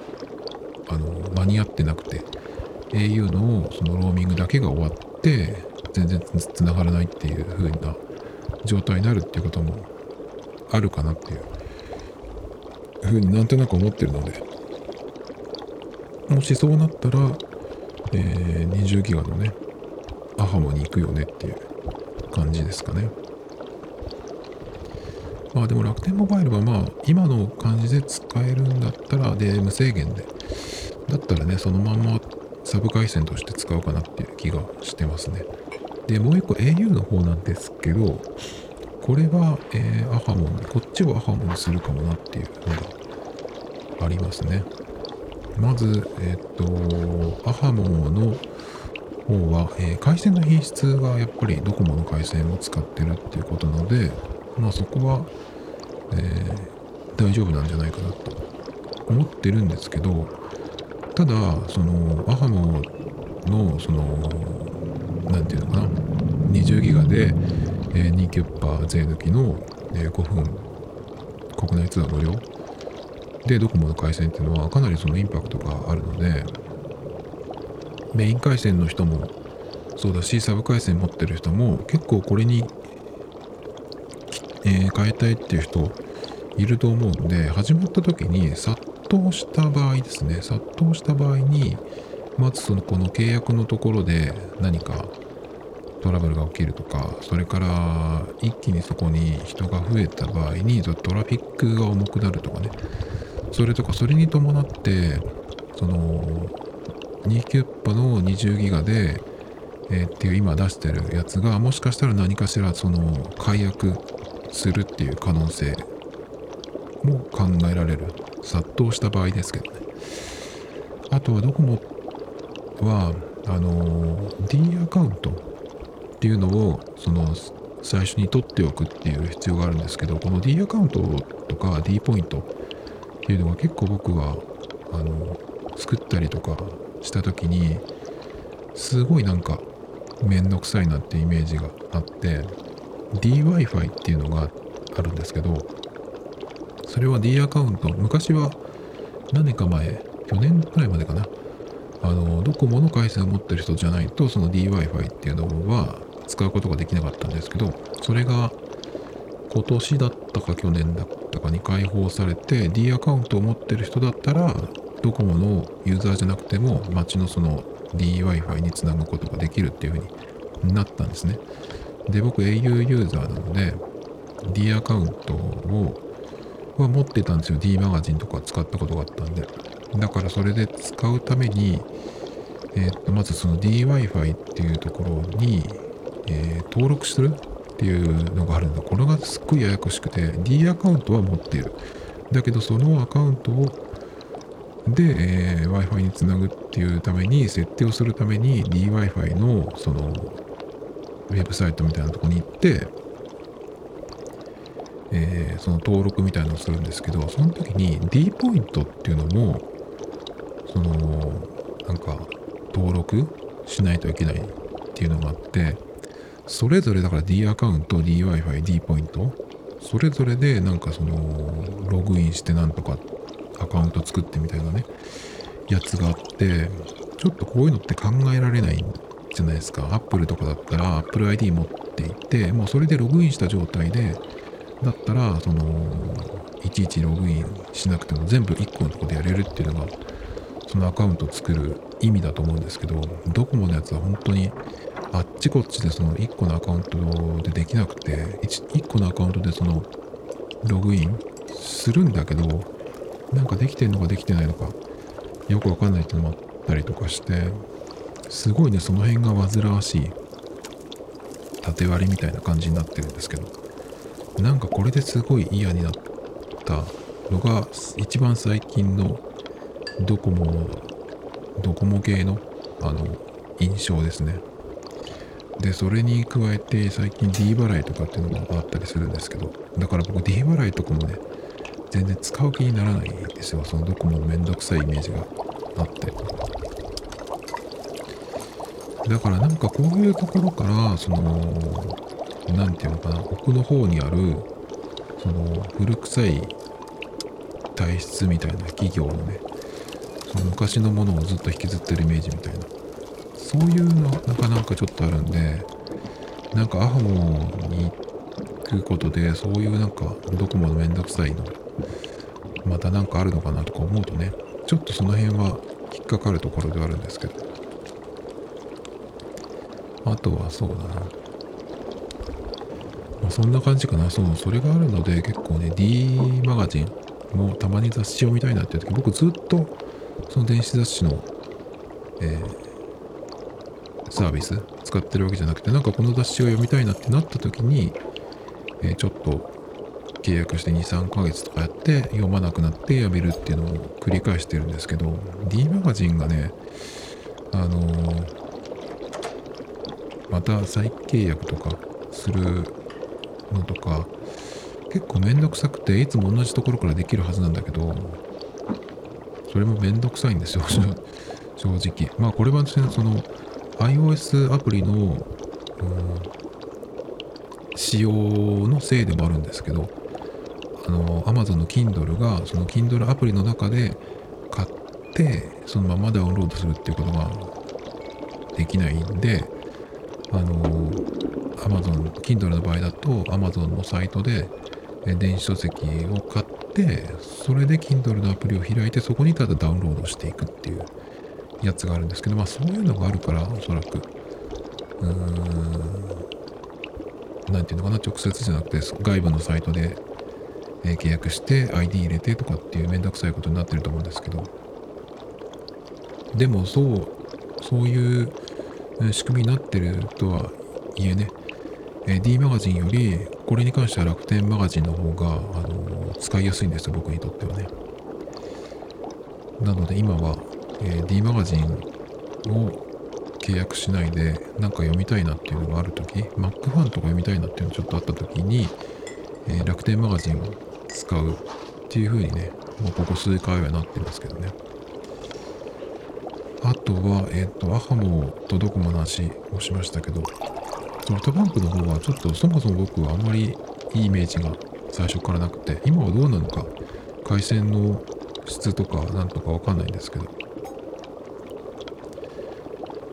あの間に合ってなくて au のそのローミングだけが終わって全然つながらないっていう風な状態になるっていうこともあるかなっていう風になんとなく思ってるのでもしそうなったら、えー、20ギガのねアハモに行くよねっていう感じですかね。まあでも楽天モバイルはまあ今の感じで使えるんだったらで無制限でだったらねそのまんまサブ回線として使うかなっていう気がしてますねでもう一個 au の方なんですけどこれは、えー、アハモンこっちをアハモンにするかもなっていうのがありますね。まずえっ、とアハモンの方は、えー、回線の品質がやっぱりドコモの回線を使ってるっていうことなのでまあそこはえ、大丈夫なんじゃないかなと思ってるんですけどただそのアハモのその何て言うのかな20ギガで、えー、2キュッパー税抜きの、えー、5分国内通話無料。でドコモの回線っていうのはかなりそのインパクトがあるのでメイン回線の人もそうだしサブ回線持ってる人も結構これにえー、変えたいっていう人いると思うんで始まった時に殺到した場合ですね。殺到した場合にまずそのこの契約のところで何かトラブルが起きるとかそれから一気にそこに人が増えた場合にトラフィックが重くなるとかね。それとかそれに伴ってその2キュッパの20ギガで、えー、っていう今出してるやつがもしかしたら何かしらその解約するっていう可能性も考えられる。殺到した場合ですけどね。あとはドコモはあの D アカウント。っていうのをその最初に取っておくっていう必要があるんですけどこの D アカウントとか D ポイントっていうのが結構僕はあの作ったりとかした時にすごいなんかめんどくさいなってイメージがあって DWi-Fi っていうのがあるんですけどそれは D アカウント昔は何年か前去年くらいまでかなあのドコモの回線を持ってる人じゃないとその DWi-Fi っていうのは使うことができなかったんですけどそれが今年だったか去年だったかに開放されて D アカウントを持ってる人だったらドコモのユーザーじゃなくても街のその DWi-Fi につなぐことができるっていう風になったんですね。で、僕 au ユーザーなので、D アカウントをは持ってたんですよ。D マガジンとか使ったことがあったんで。だからそれで使うために、えー、っと、まずその DWi-Fi っていうところに、えー、登録するっていうのがあるんだ。これがすっごいややこしくて、D アカウントは持っている。だけどそのアカウントをで、えー、Wi-Fi につなぐっていうために、設定をするために DWi-Fi のそのウェブサイトみたいなとこに行って、えー、その登録みたいなのをするんですけど、その時に D ポイントっていうのも、その、なんか、登録しないといけないっていうのがあって、それぞれだから D アカウント DWi-Fi D ポイント？それぞれでなんかそのログインしてなんとかアカウント作ってみたいなねやつがあってちょっとこういうのって考えられないじゃないですか。Apple とかだったら Apple ID 持っていてもうそれでログインした状態でだったらそのいちいちログインしなくても全部1個のとこでやれるっていうのがそのアカウント作る意味だと思うんですけどドコモのやつは本当にあっちこっちでその1個のアカウントでできなくて 1, 1個のアカウントでそのログインするんだけどなんかできてんのかできてないのかよくわかんないってのもあったりとかしてすごいねその辺が煩わしい縦割りみたいな感じになってるんですけどなんかこれですごい嫌になったのが一番最近のドコモドコモ系のあの印象ですね。でそれに加えて最近 D 払いとかっていうのがあったりするんですけどだから僕 D 払いとかもね全然使う気にならないですよ。そのドコモのめんどくさいイメージがあって。だからなんかこういうところからその何て言うのかな奥の方にあるその古臭い体質みたいな企業のねその昔のものをずっと引きずってるイメージみたいな。そういうのなかなかちょっとあるんでなんかアハモに行くことでそういうなんかドコモのめんどくさいのまたなんかあるのかなとか思うとねちょっとその辺は引っかかるところではあるんですけど。あとはそうだな。まあ、そんな感じかな。そうそれがあるので結構ね D マガジンもたまに雑誌を見たいなっていう時僕ずっとその電子雑誌の、えー、サービス使ってるわけじゃなくてなんかこの雑誌を読みたいなってなった時に、え、ちょっと契約して23ヶ月とかやって読まなくなってやめるっていうのを繰り返してるんですけど D マガジンがねあのー、また再契約とかするのとか結構めんどくさくていつも同じところからできるはずなんだけどそれもめんどくさいんですよ正直。まあこれはその iOS アプリの、うん、仕様のせいでもあるんですけどあの Amazon の Kindle がその Kindle アプリの中で買ってそのままダウンロードするっていうことができないんであの Amazon、Kindle の場合だと Amazon のサイトで電子書籍を買ってそれで Kindle のアプリを開いてそこにただダウンロードしていくっていうやつがあるんですけどまあそういうのがあるからおそらく。うーん。何ていうのかな直接じゃなくて外部のサイトでえ契約して ID 入れてとかっていうめんどくさいことになってると思うんですけど。でもそうそういう仕組みになってるとはいえねえ D マガジンよりこれに関しては楽天マガジンの方が、あの使いやすいんですよ僕にとってはね。なので今は、え D マガジンを契約しないでなんか読みたいなっていうのがある時 Mac ファンとか読みたいなっていうのちょっとあった時に、え楽天マガジンを使うっていう風にねもうここ数回はなってますけどね。あとは、えっ、ー、と、アハモとドコモの話をしましたけど、ソフトバンクの方はちょっとそもそも僕はあんまりいいイメージが最初からなくて、今はどうなのか、回線の質とかなんとかわかんないんですけど、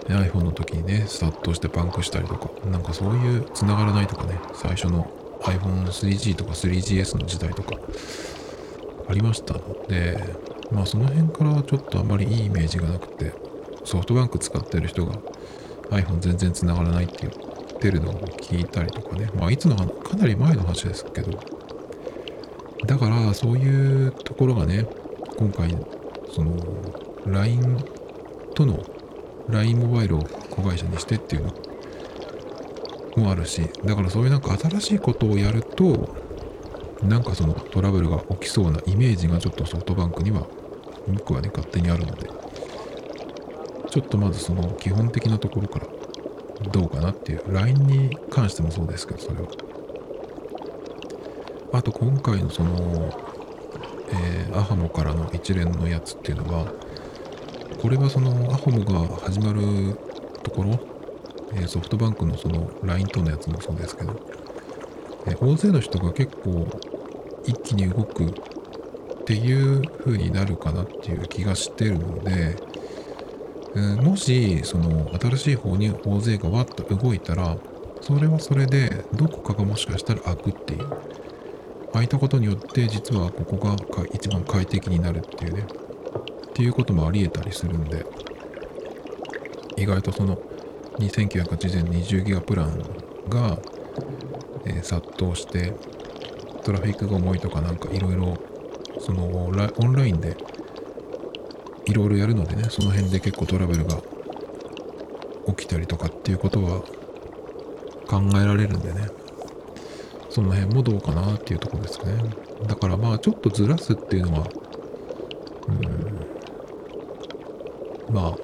iPhone の時にね、スタートしてパンクしたりとか、なんかそういう繋がらないとかね、最初の iPhone3G とか 3GS の時代とかありましたので、まあその辺からちょっとあまりいいイメージがなくて、ソフトバンク使ってる人が iPhone 全然繋がらないって言ってるのを聞いたりとかね。まあいつのかなり前の話ですけど。だからそういうところがね、今回、その LINE との LINE モバイルを子会社にしてっていうのもあるし、だからそういうなんか新しいことをやると、なんかそのトラブルが起きそうなイメージがちょっとソフトバンクには僕はね勝手にあるのでちょっとまずその基本的なところからどうかなっていう LINE に関してもそうですけどそれは。あと今回のその、えー、アハモからの一連のやつっていうのはこれはそのアハモが始まるところえソフトバンクのその LINE とのやつもそうですけど、え大勢の人が結構一気に動くっていう風になるかなっていう気がしてるので、えー、もしその新しい方に大勢がわっと動いたらそれはそれでどこかがもしかしたら開くっていう開いたことによって実はここが一番快適になるっていうねっていうこともありえたりするんで。意外とその2980円20ギガプランが、えー、殺到してトラフィックが重いとかなんかいろいろそのオンラインでいろいろやるのでねその辺で結構トラブルが起きたりとかっていうことは考えられるんでね。その辺もどうかなっていうとこですね。だからまあちょっとずらすっていうのはうん。まあ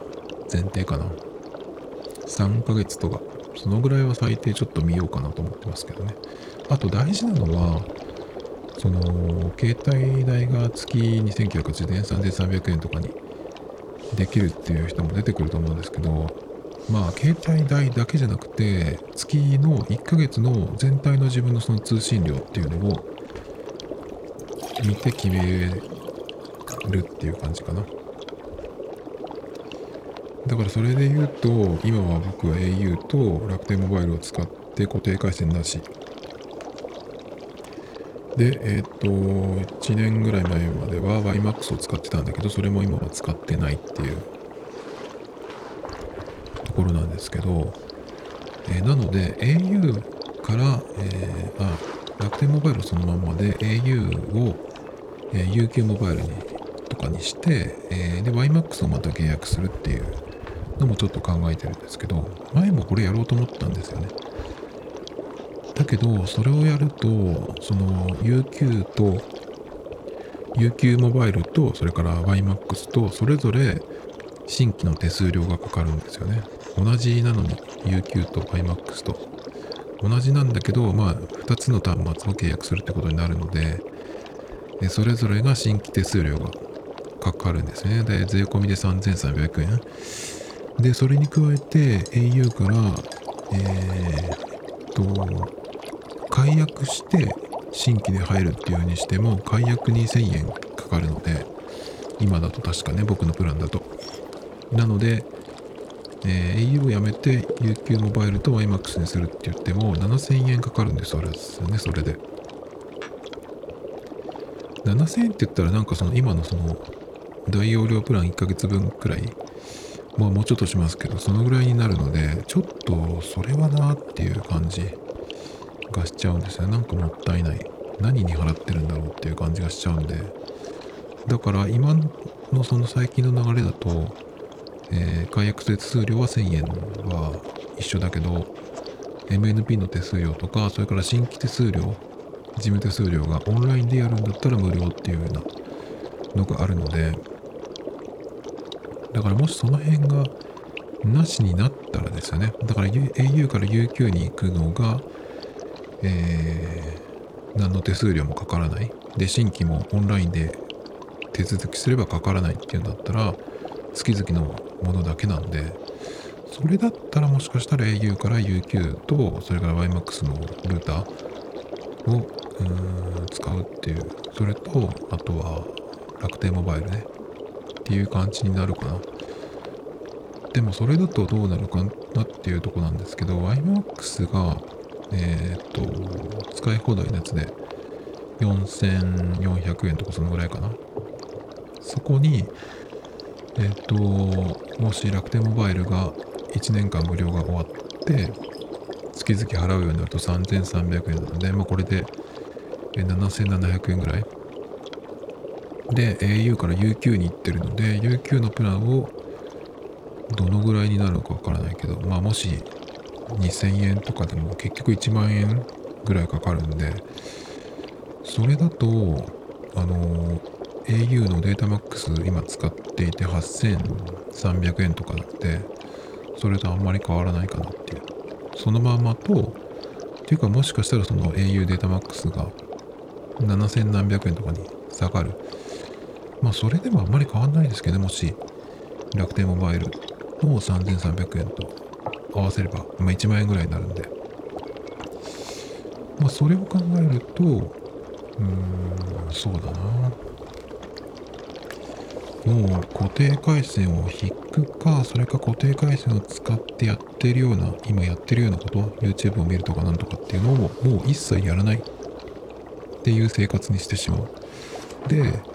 前提かな。3ヶ月とか。そのぐらいは最低ちょっと見ようかなと思ってますけどね。あと大事なのはその携帯代が月2980円3300円とかにできるっていう人も出てくると思うんですけどまあ携帯代だけじゃなくて月の1ヶ月の全体の自分のその通信量っていうのを見て決めるっていう感じかな。だからそれで言うと今は僕は au と楽天モバイルを使って固定回線なし。で、えっ、ー、と、1年ぐらい前までは YMAX を使ってたんだけど、それも今は使ってないっていうところなんですけど、えー、なので au から、えー、あ、楽天モバイルそのままで au を、えー、UQ モバイルにとかにして、えー、で YMAX をまた契約するっていうのもちょっと考えてるんですけど、前もこれやろうと思ったんですよね。だけどそれをやるとその UQ と UQ モバイルとそれから YMAX とそれぞれ新規の手数料がかかるんですよね。同じなのに UQ と YMAX と。同じなんだけどまあ2つの端末を契約するってことになるのでそれぞれが新規手数料がかかるんですね。で税込みで3300円。でそれに加えて au からえー、と解約して新規で入るっていう風にしても解約に1000円かかるので今だと確かね僕のプランだと。なので、えー、au をやめて UQ モバイルと YMAX にするって言っても7000円かかるんですあれですよねそれで。7000円って言ったらなんかその今のその大容量プラン1ヶ月分くらいまあもうちょっとしますけどそのぐらいになるのでちょっとそれはなっていう感じがしちゃうんですよなんかもったいない。何に払ってるんだろうっていう感じがしちゃうんで。だから今のその最近の流れだと、えー、解約手数料は1000円は一緒だけど MNP の手数料とかそれから新規手数料事務手数料がオンラインでやるんだったら無料っていうようなのがあるのでだからもしその辺がなしになったらですよね。だから au から UQ に行くのがえー、何の手数料もかからない。で、新規もオンラインで手続きすればかからないっていうんだったら、月々のものだけなんで、それだったらもしかしたら au から UQ と、それから YMAX のルーターを使うっていう、それと、あとは楽天モバイルね、っていう感じになるかな。でもそれだとどうなるかなっていうとこなんですけど、YMAX がえっ、と、使い放題のやつで4400円とかそのぐらいかな。そこに、えっ、と、もし楽天モバイルが1年間無料が終わって、月々払うようになると3300円なので、まあこれで7700円ぐらい。で、au から UQ に行ってるので、UQ のプランをどのぐらいになるのかわからないけど、まあもし2000円とかでも結局1万円ぐらいかかるんでそれだとあの au のデータマックス今使っていて8300円とかなってそれとあんまり変わらないかなっていう。そのままとっていうかもしかしたらその au データマックスが7000何百円とかに下がる。まあそれでもあんまり変わんないですけどもし楽天モバイルの3300円と合わせれば、まあ、1万円ぐらいになるんで、まあ、それを考えると、うーん、そうだな。もう固定回線を引くか、それか固定回線を使ってやってるような、今やってるようなこと、YouTube を見るとかなんとかっていうのをもう一切やらないっていう生活にしてしまう。で、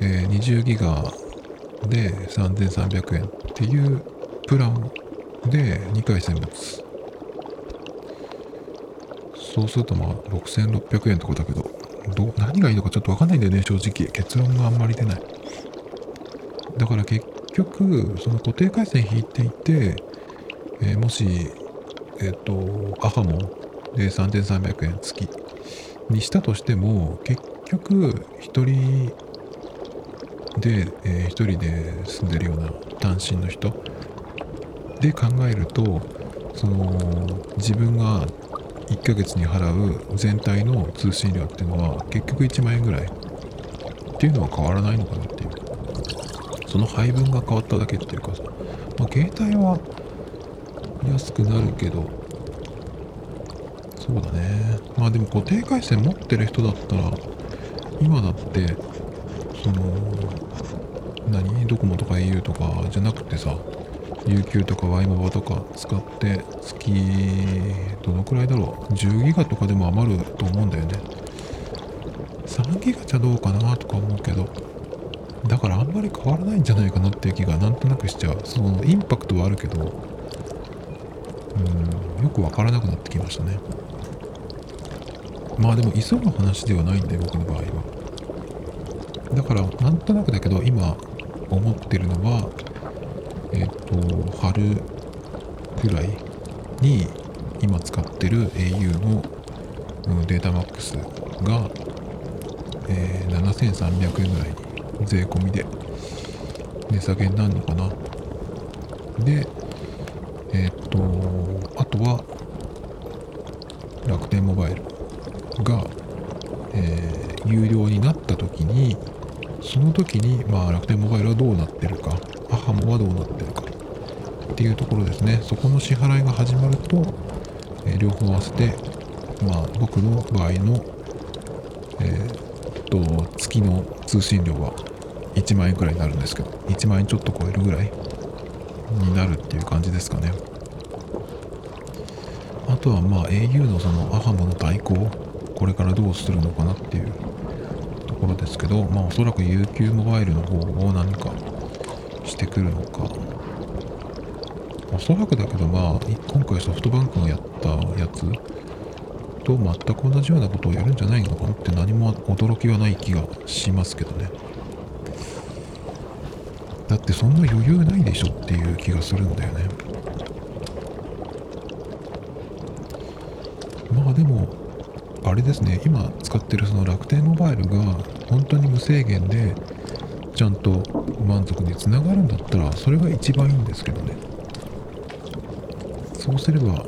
えー20ギガで3300円っていうプランで2回戦持つ。そうするとまあ6600円とかだけど、ど何がいいのかちょっとわかんないんだよね、正直。結論があんまり出ない。だから結局、その固定回線引いていて、えーもし、えっ、と、アハモンで3300円月にしたとしても、結局、一人で、えー一人で住んでるような単身の人で考えると、その、自分が1ヶ月に払う全体の通信料っていうのは結局1万円ぐらいっていうのは変わらないのかなっていう。その配分が変わっただけっていうかさ、まあ、携帯は安くなるけど、そうだね。まあでも固定回線持ってる人だったら、今だって、その、何？ドコモとか au とかじゃなくてさ、UQ とか Y モバとか使って月どのくらいだろう？10ギガとかでも余ると思うんだよね。3ギガじゃどうかなとか思うけどだからあんまり変わらないんじゃないかなっていう気がなんとなくしちゃう。そのインパクトはあるけどうんよくわからなくなってきましたね。まあでも急ぐ話ではないんだよ僕の場合は。だからなんとなくだけど今思ってるのはえっ、と春くらいに今使ってる au の、データマックスが、えー7300円ぐらいに税込みで値下げになるのかな。でえっ、とあとは楽天モバイルが、えー有料になった時にその時に、まあ、楽天モバイルはどうなってるかアハモはどうなってるかっていうところですね。そこの支払いが始まると、えー両方合わせて、まあ、僕の場合の、えーっと月の通信料は1万円くらいになるんですけど1万円ちょっと超えるぐらいになるっていう感じですかね。あとはまあ au のそのアハモの対抗これからどうするのかなっていうころですけどまあおそらく UQ モバイルの方を何かしてくるのか。おそらくだけどまあ今回ソフトバンクがやったやつと全く同じようなことをやるんじゃないのかなって何も驚きはない気がしますけどね。だってそんな余裕ないでしょっていう気がするんだよね。まあでもあれですね。今使ってるその楽天モバイルが本当に無制限でちゃんと満足につながるんだったらそれが一番いいんですけどね。そうすればうん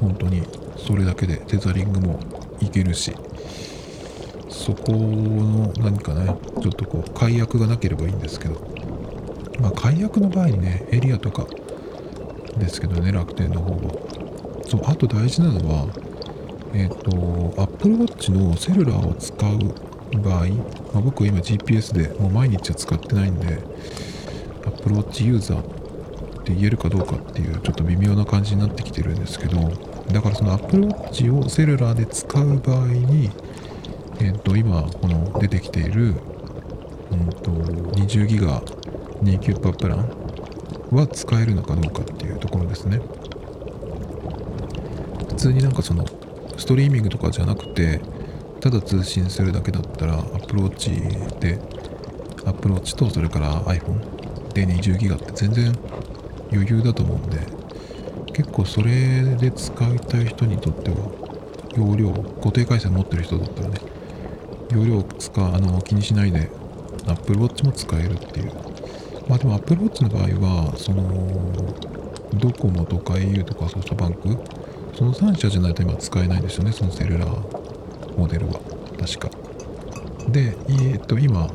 本当にそれだけでテザリングもいけるしそこの何かねちょっとこう解約がなければいいんですけどまあ解約の場合にねエリアとかですけどね楽天の方は。そうあと大事なのはえっ、と Apple Watch のセルラーを使う場合、まあ、僕は今 GPS でもう毎日は使ってないんで Apple Watch ユーザーって言えるかどうかっていうちょっと微妙な感じになってきてるんですけどだからその Apple Watch をセルラーで使う場合にえっ、と今この出てきている、うん、と20ギガ29パープランは使えるのかどうかっていうところですね。普通になんかそのストリーミングとかじゃなくてただ通信するだけだったら Apple Watch で Apple Watch とそれから iPhone で20ギガって全然余裕だと思うんで結構それで使いたい人にとっては容量固定回線持ってる人だったらね容量使うあの気にしないで Apple Watch も使えるっていう。まあでも Apple Watch の場合はそのドコモとか au とかソフトバンクその3社じゃないと今使えないですよねそのセルラーモデルは。確か。でえっと今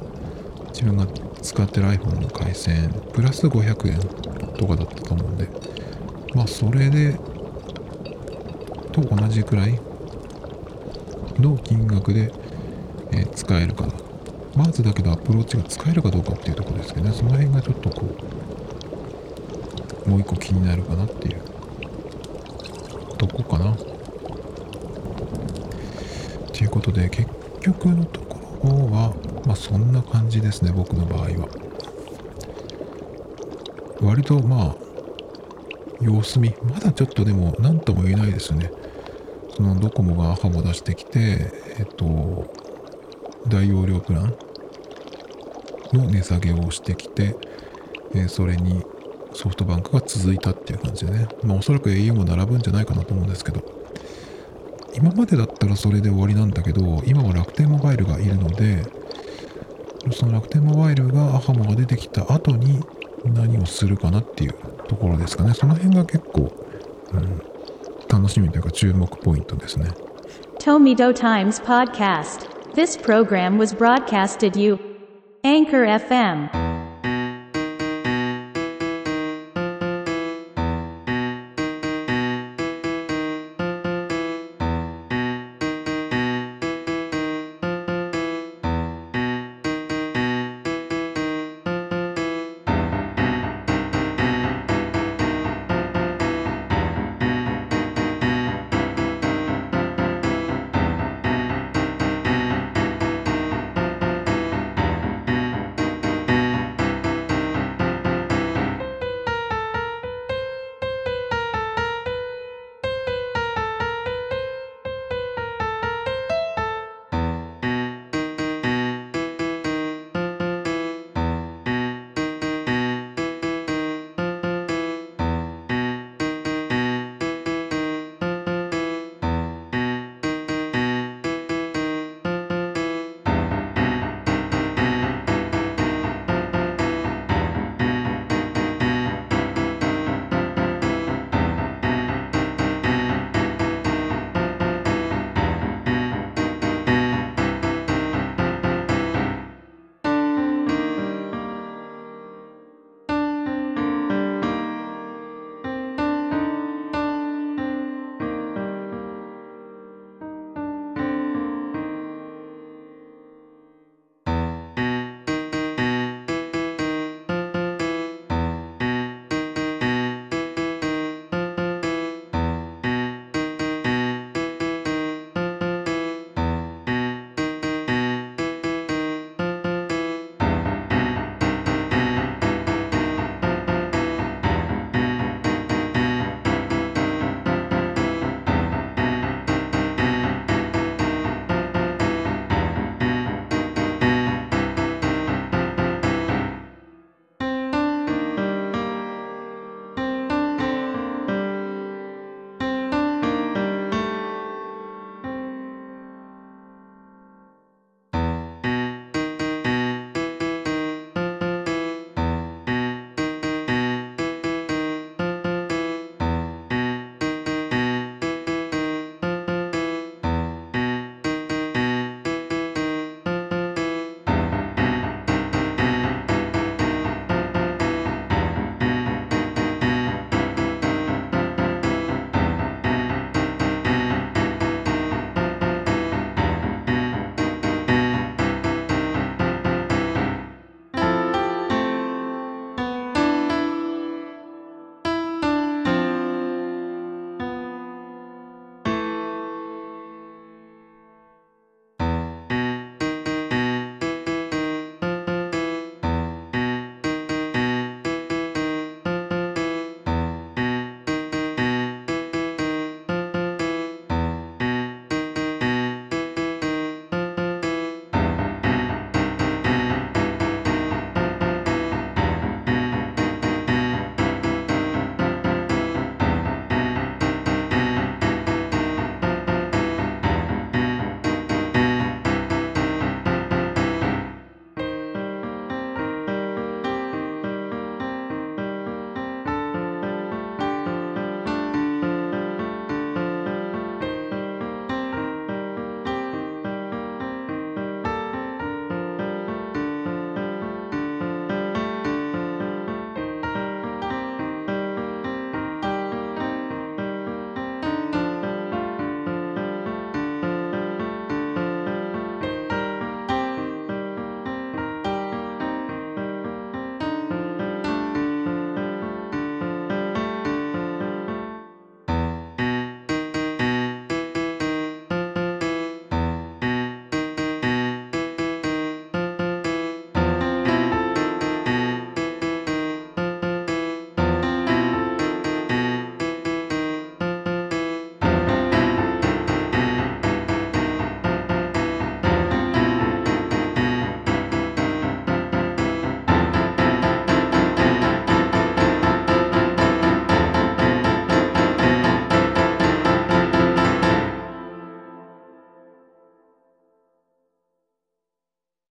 自分が使ってる iPhone の回線プラス500円とかだったと思うんで。まあそれでと同じくらいの金額で、えー使えるかな。まずだけどアプローチが使えるかどうかっていうところですけどね。その辺がちょっとこうもう一個気になるかなっていう。とこかな？ということで結局のところはまあそんな感じですね僕の場合は。割とまあ様子見。まだちょっとでも何とも言えないですね。そのドコモがアハも出してきてえっと大容量プランの値下げをしてきて、えそれにソフトバンクが続いたっていう感じでね、まあ、おそらく au も並ぶんじゃないかなと思うんですけど今までだったらそれで終わりなんだけど今は楽天モバイルがいるのでその楽天モバイルがアハモが出てきた後に何をするかなっていうところですかねその辺が結構、うん、楽しみというか注目ポイントですね Tomido Times Podcast. This program was broadcasted you. Anchor FM.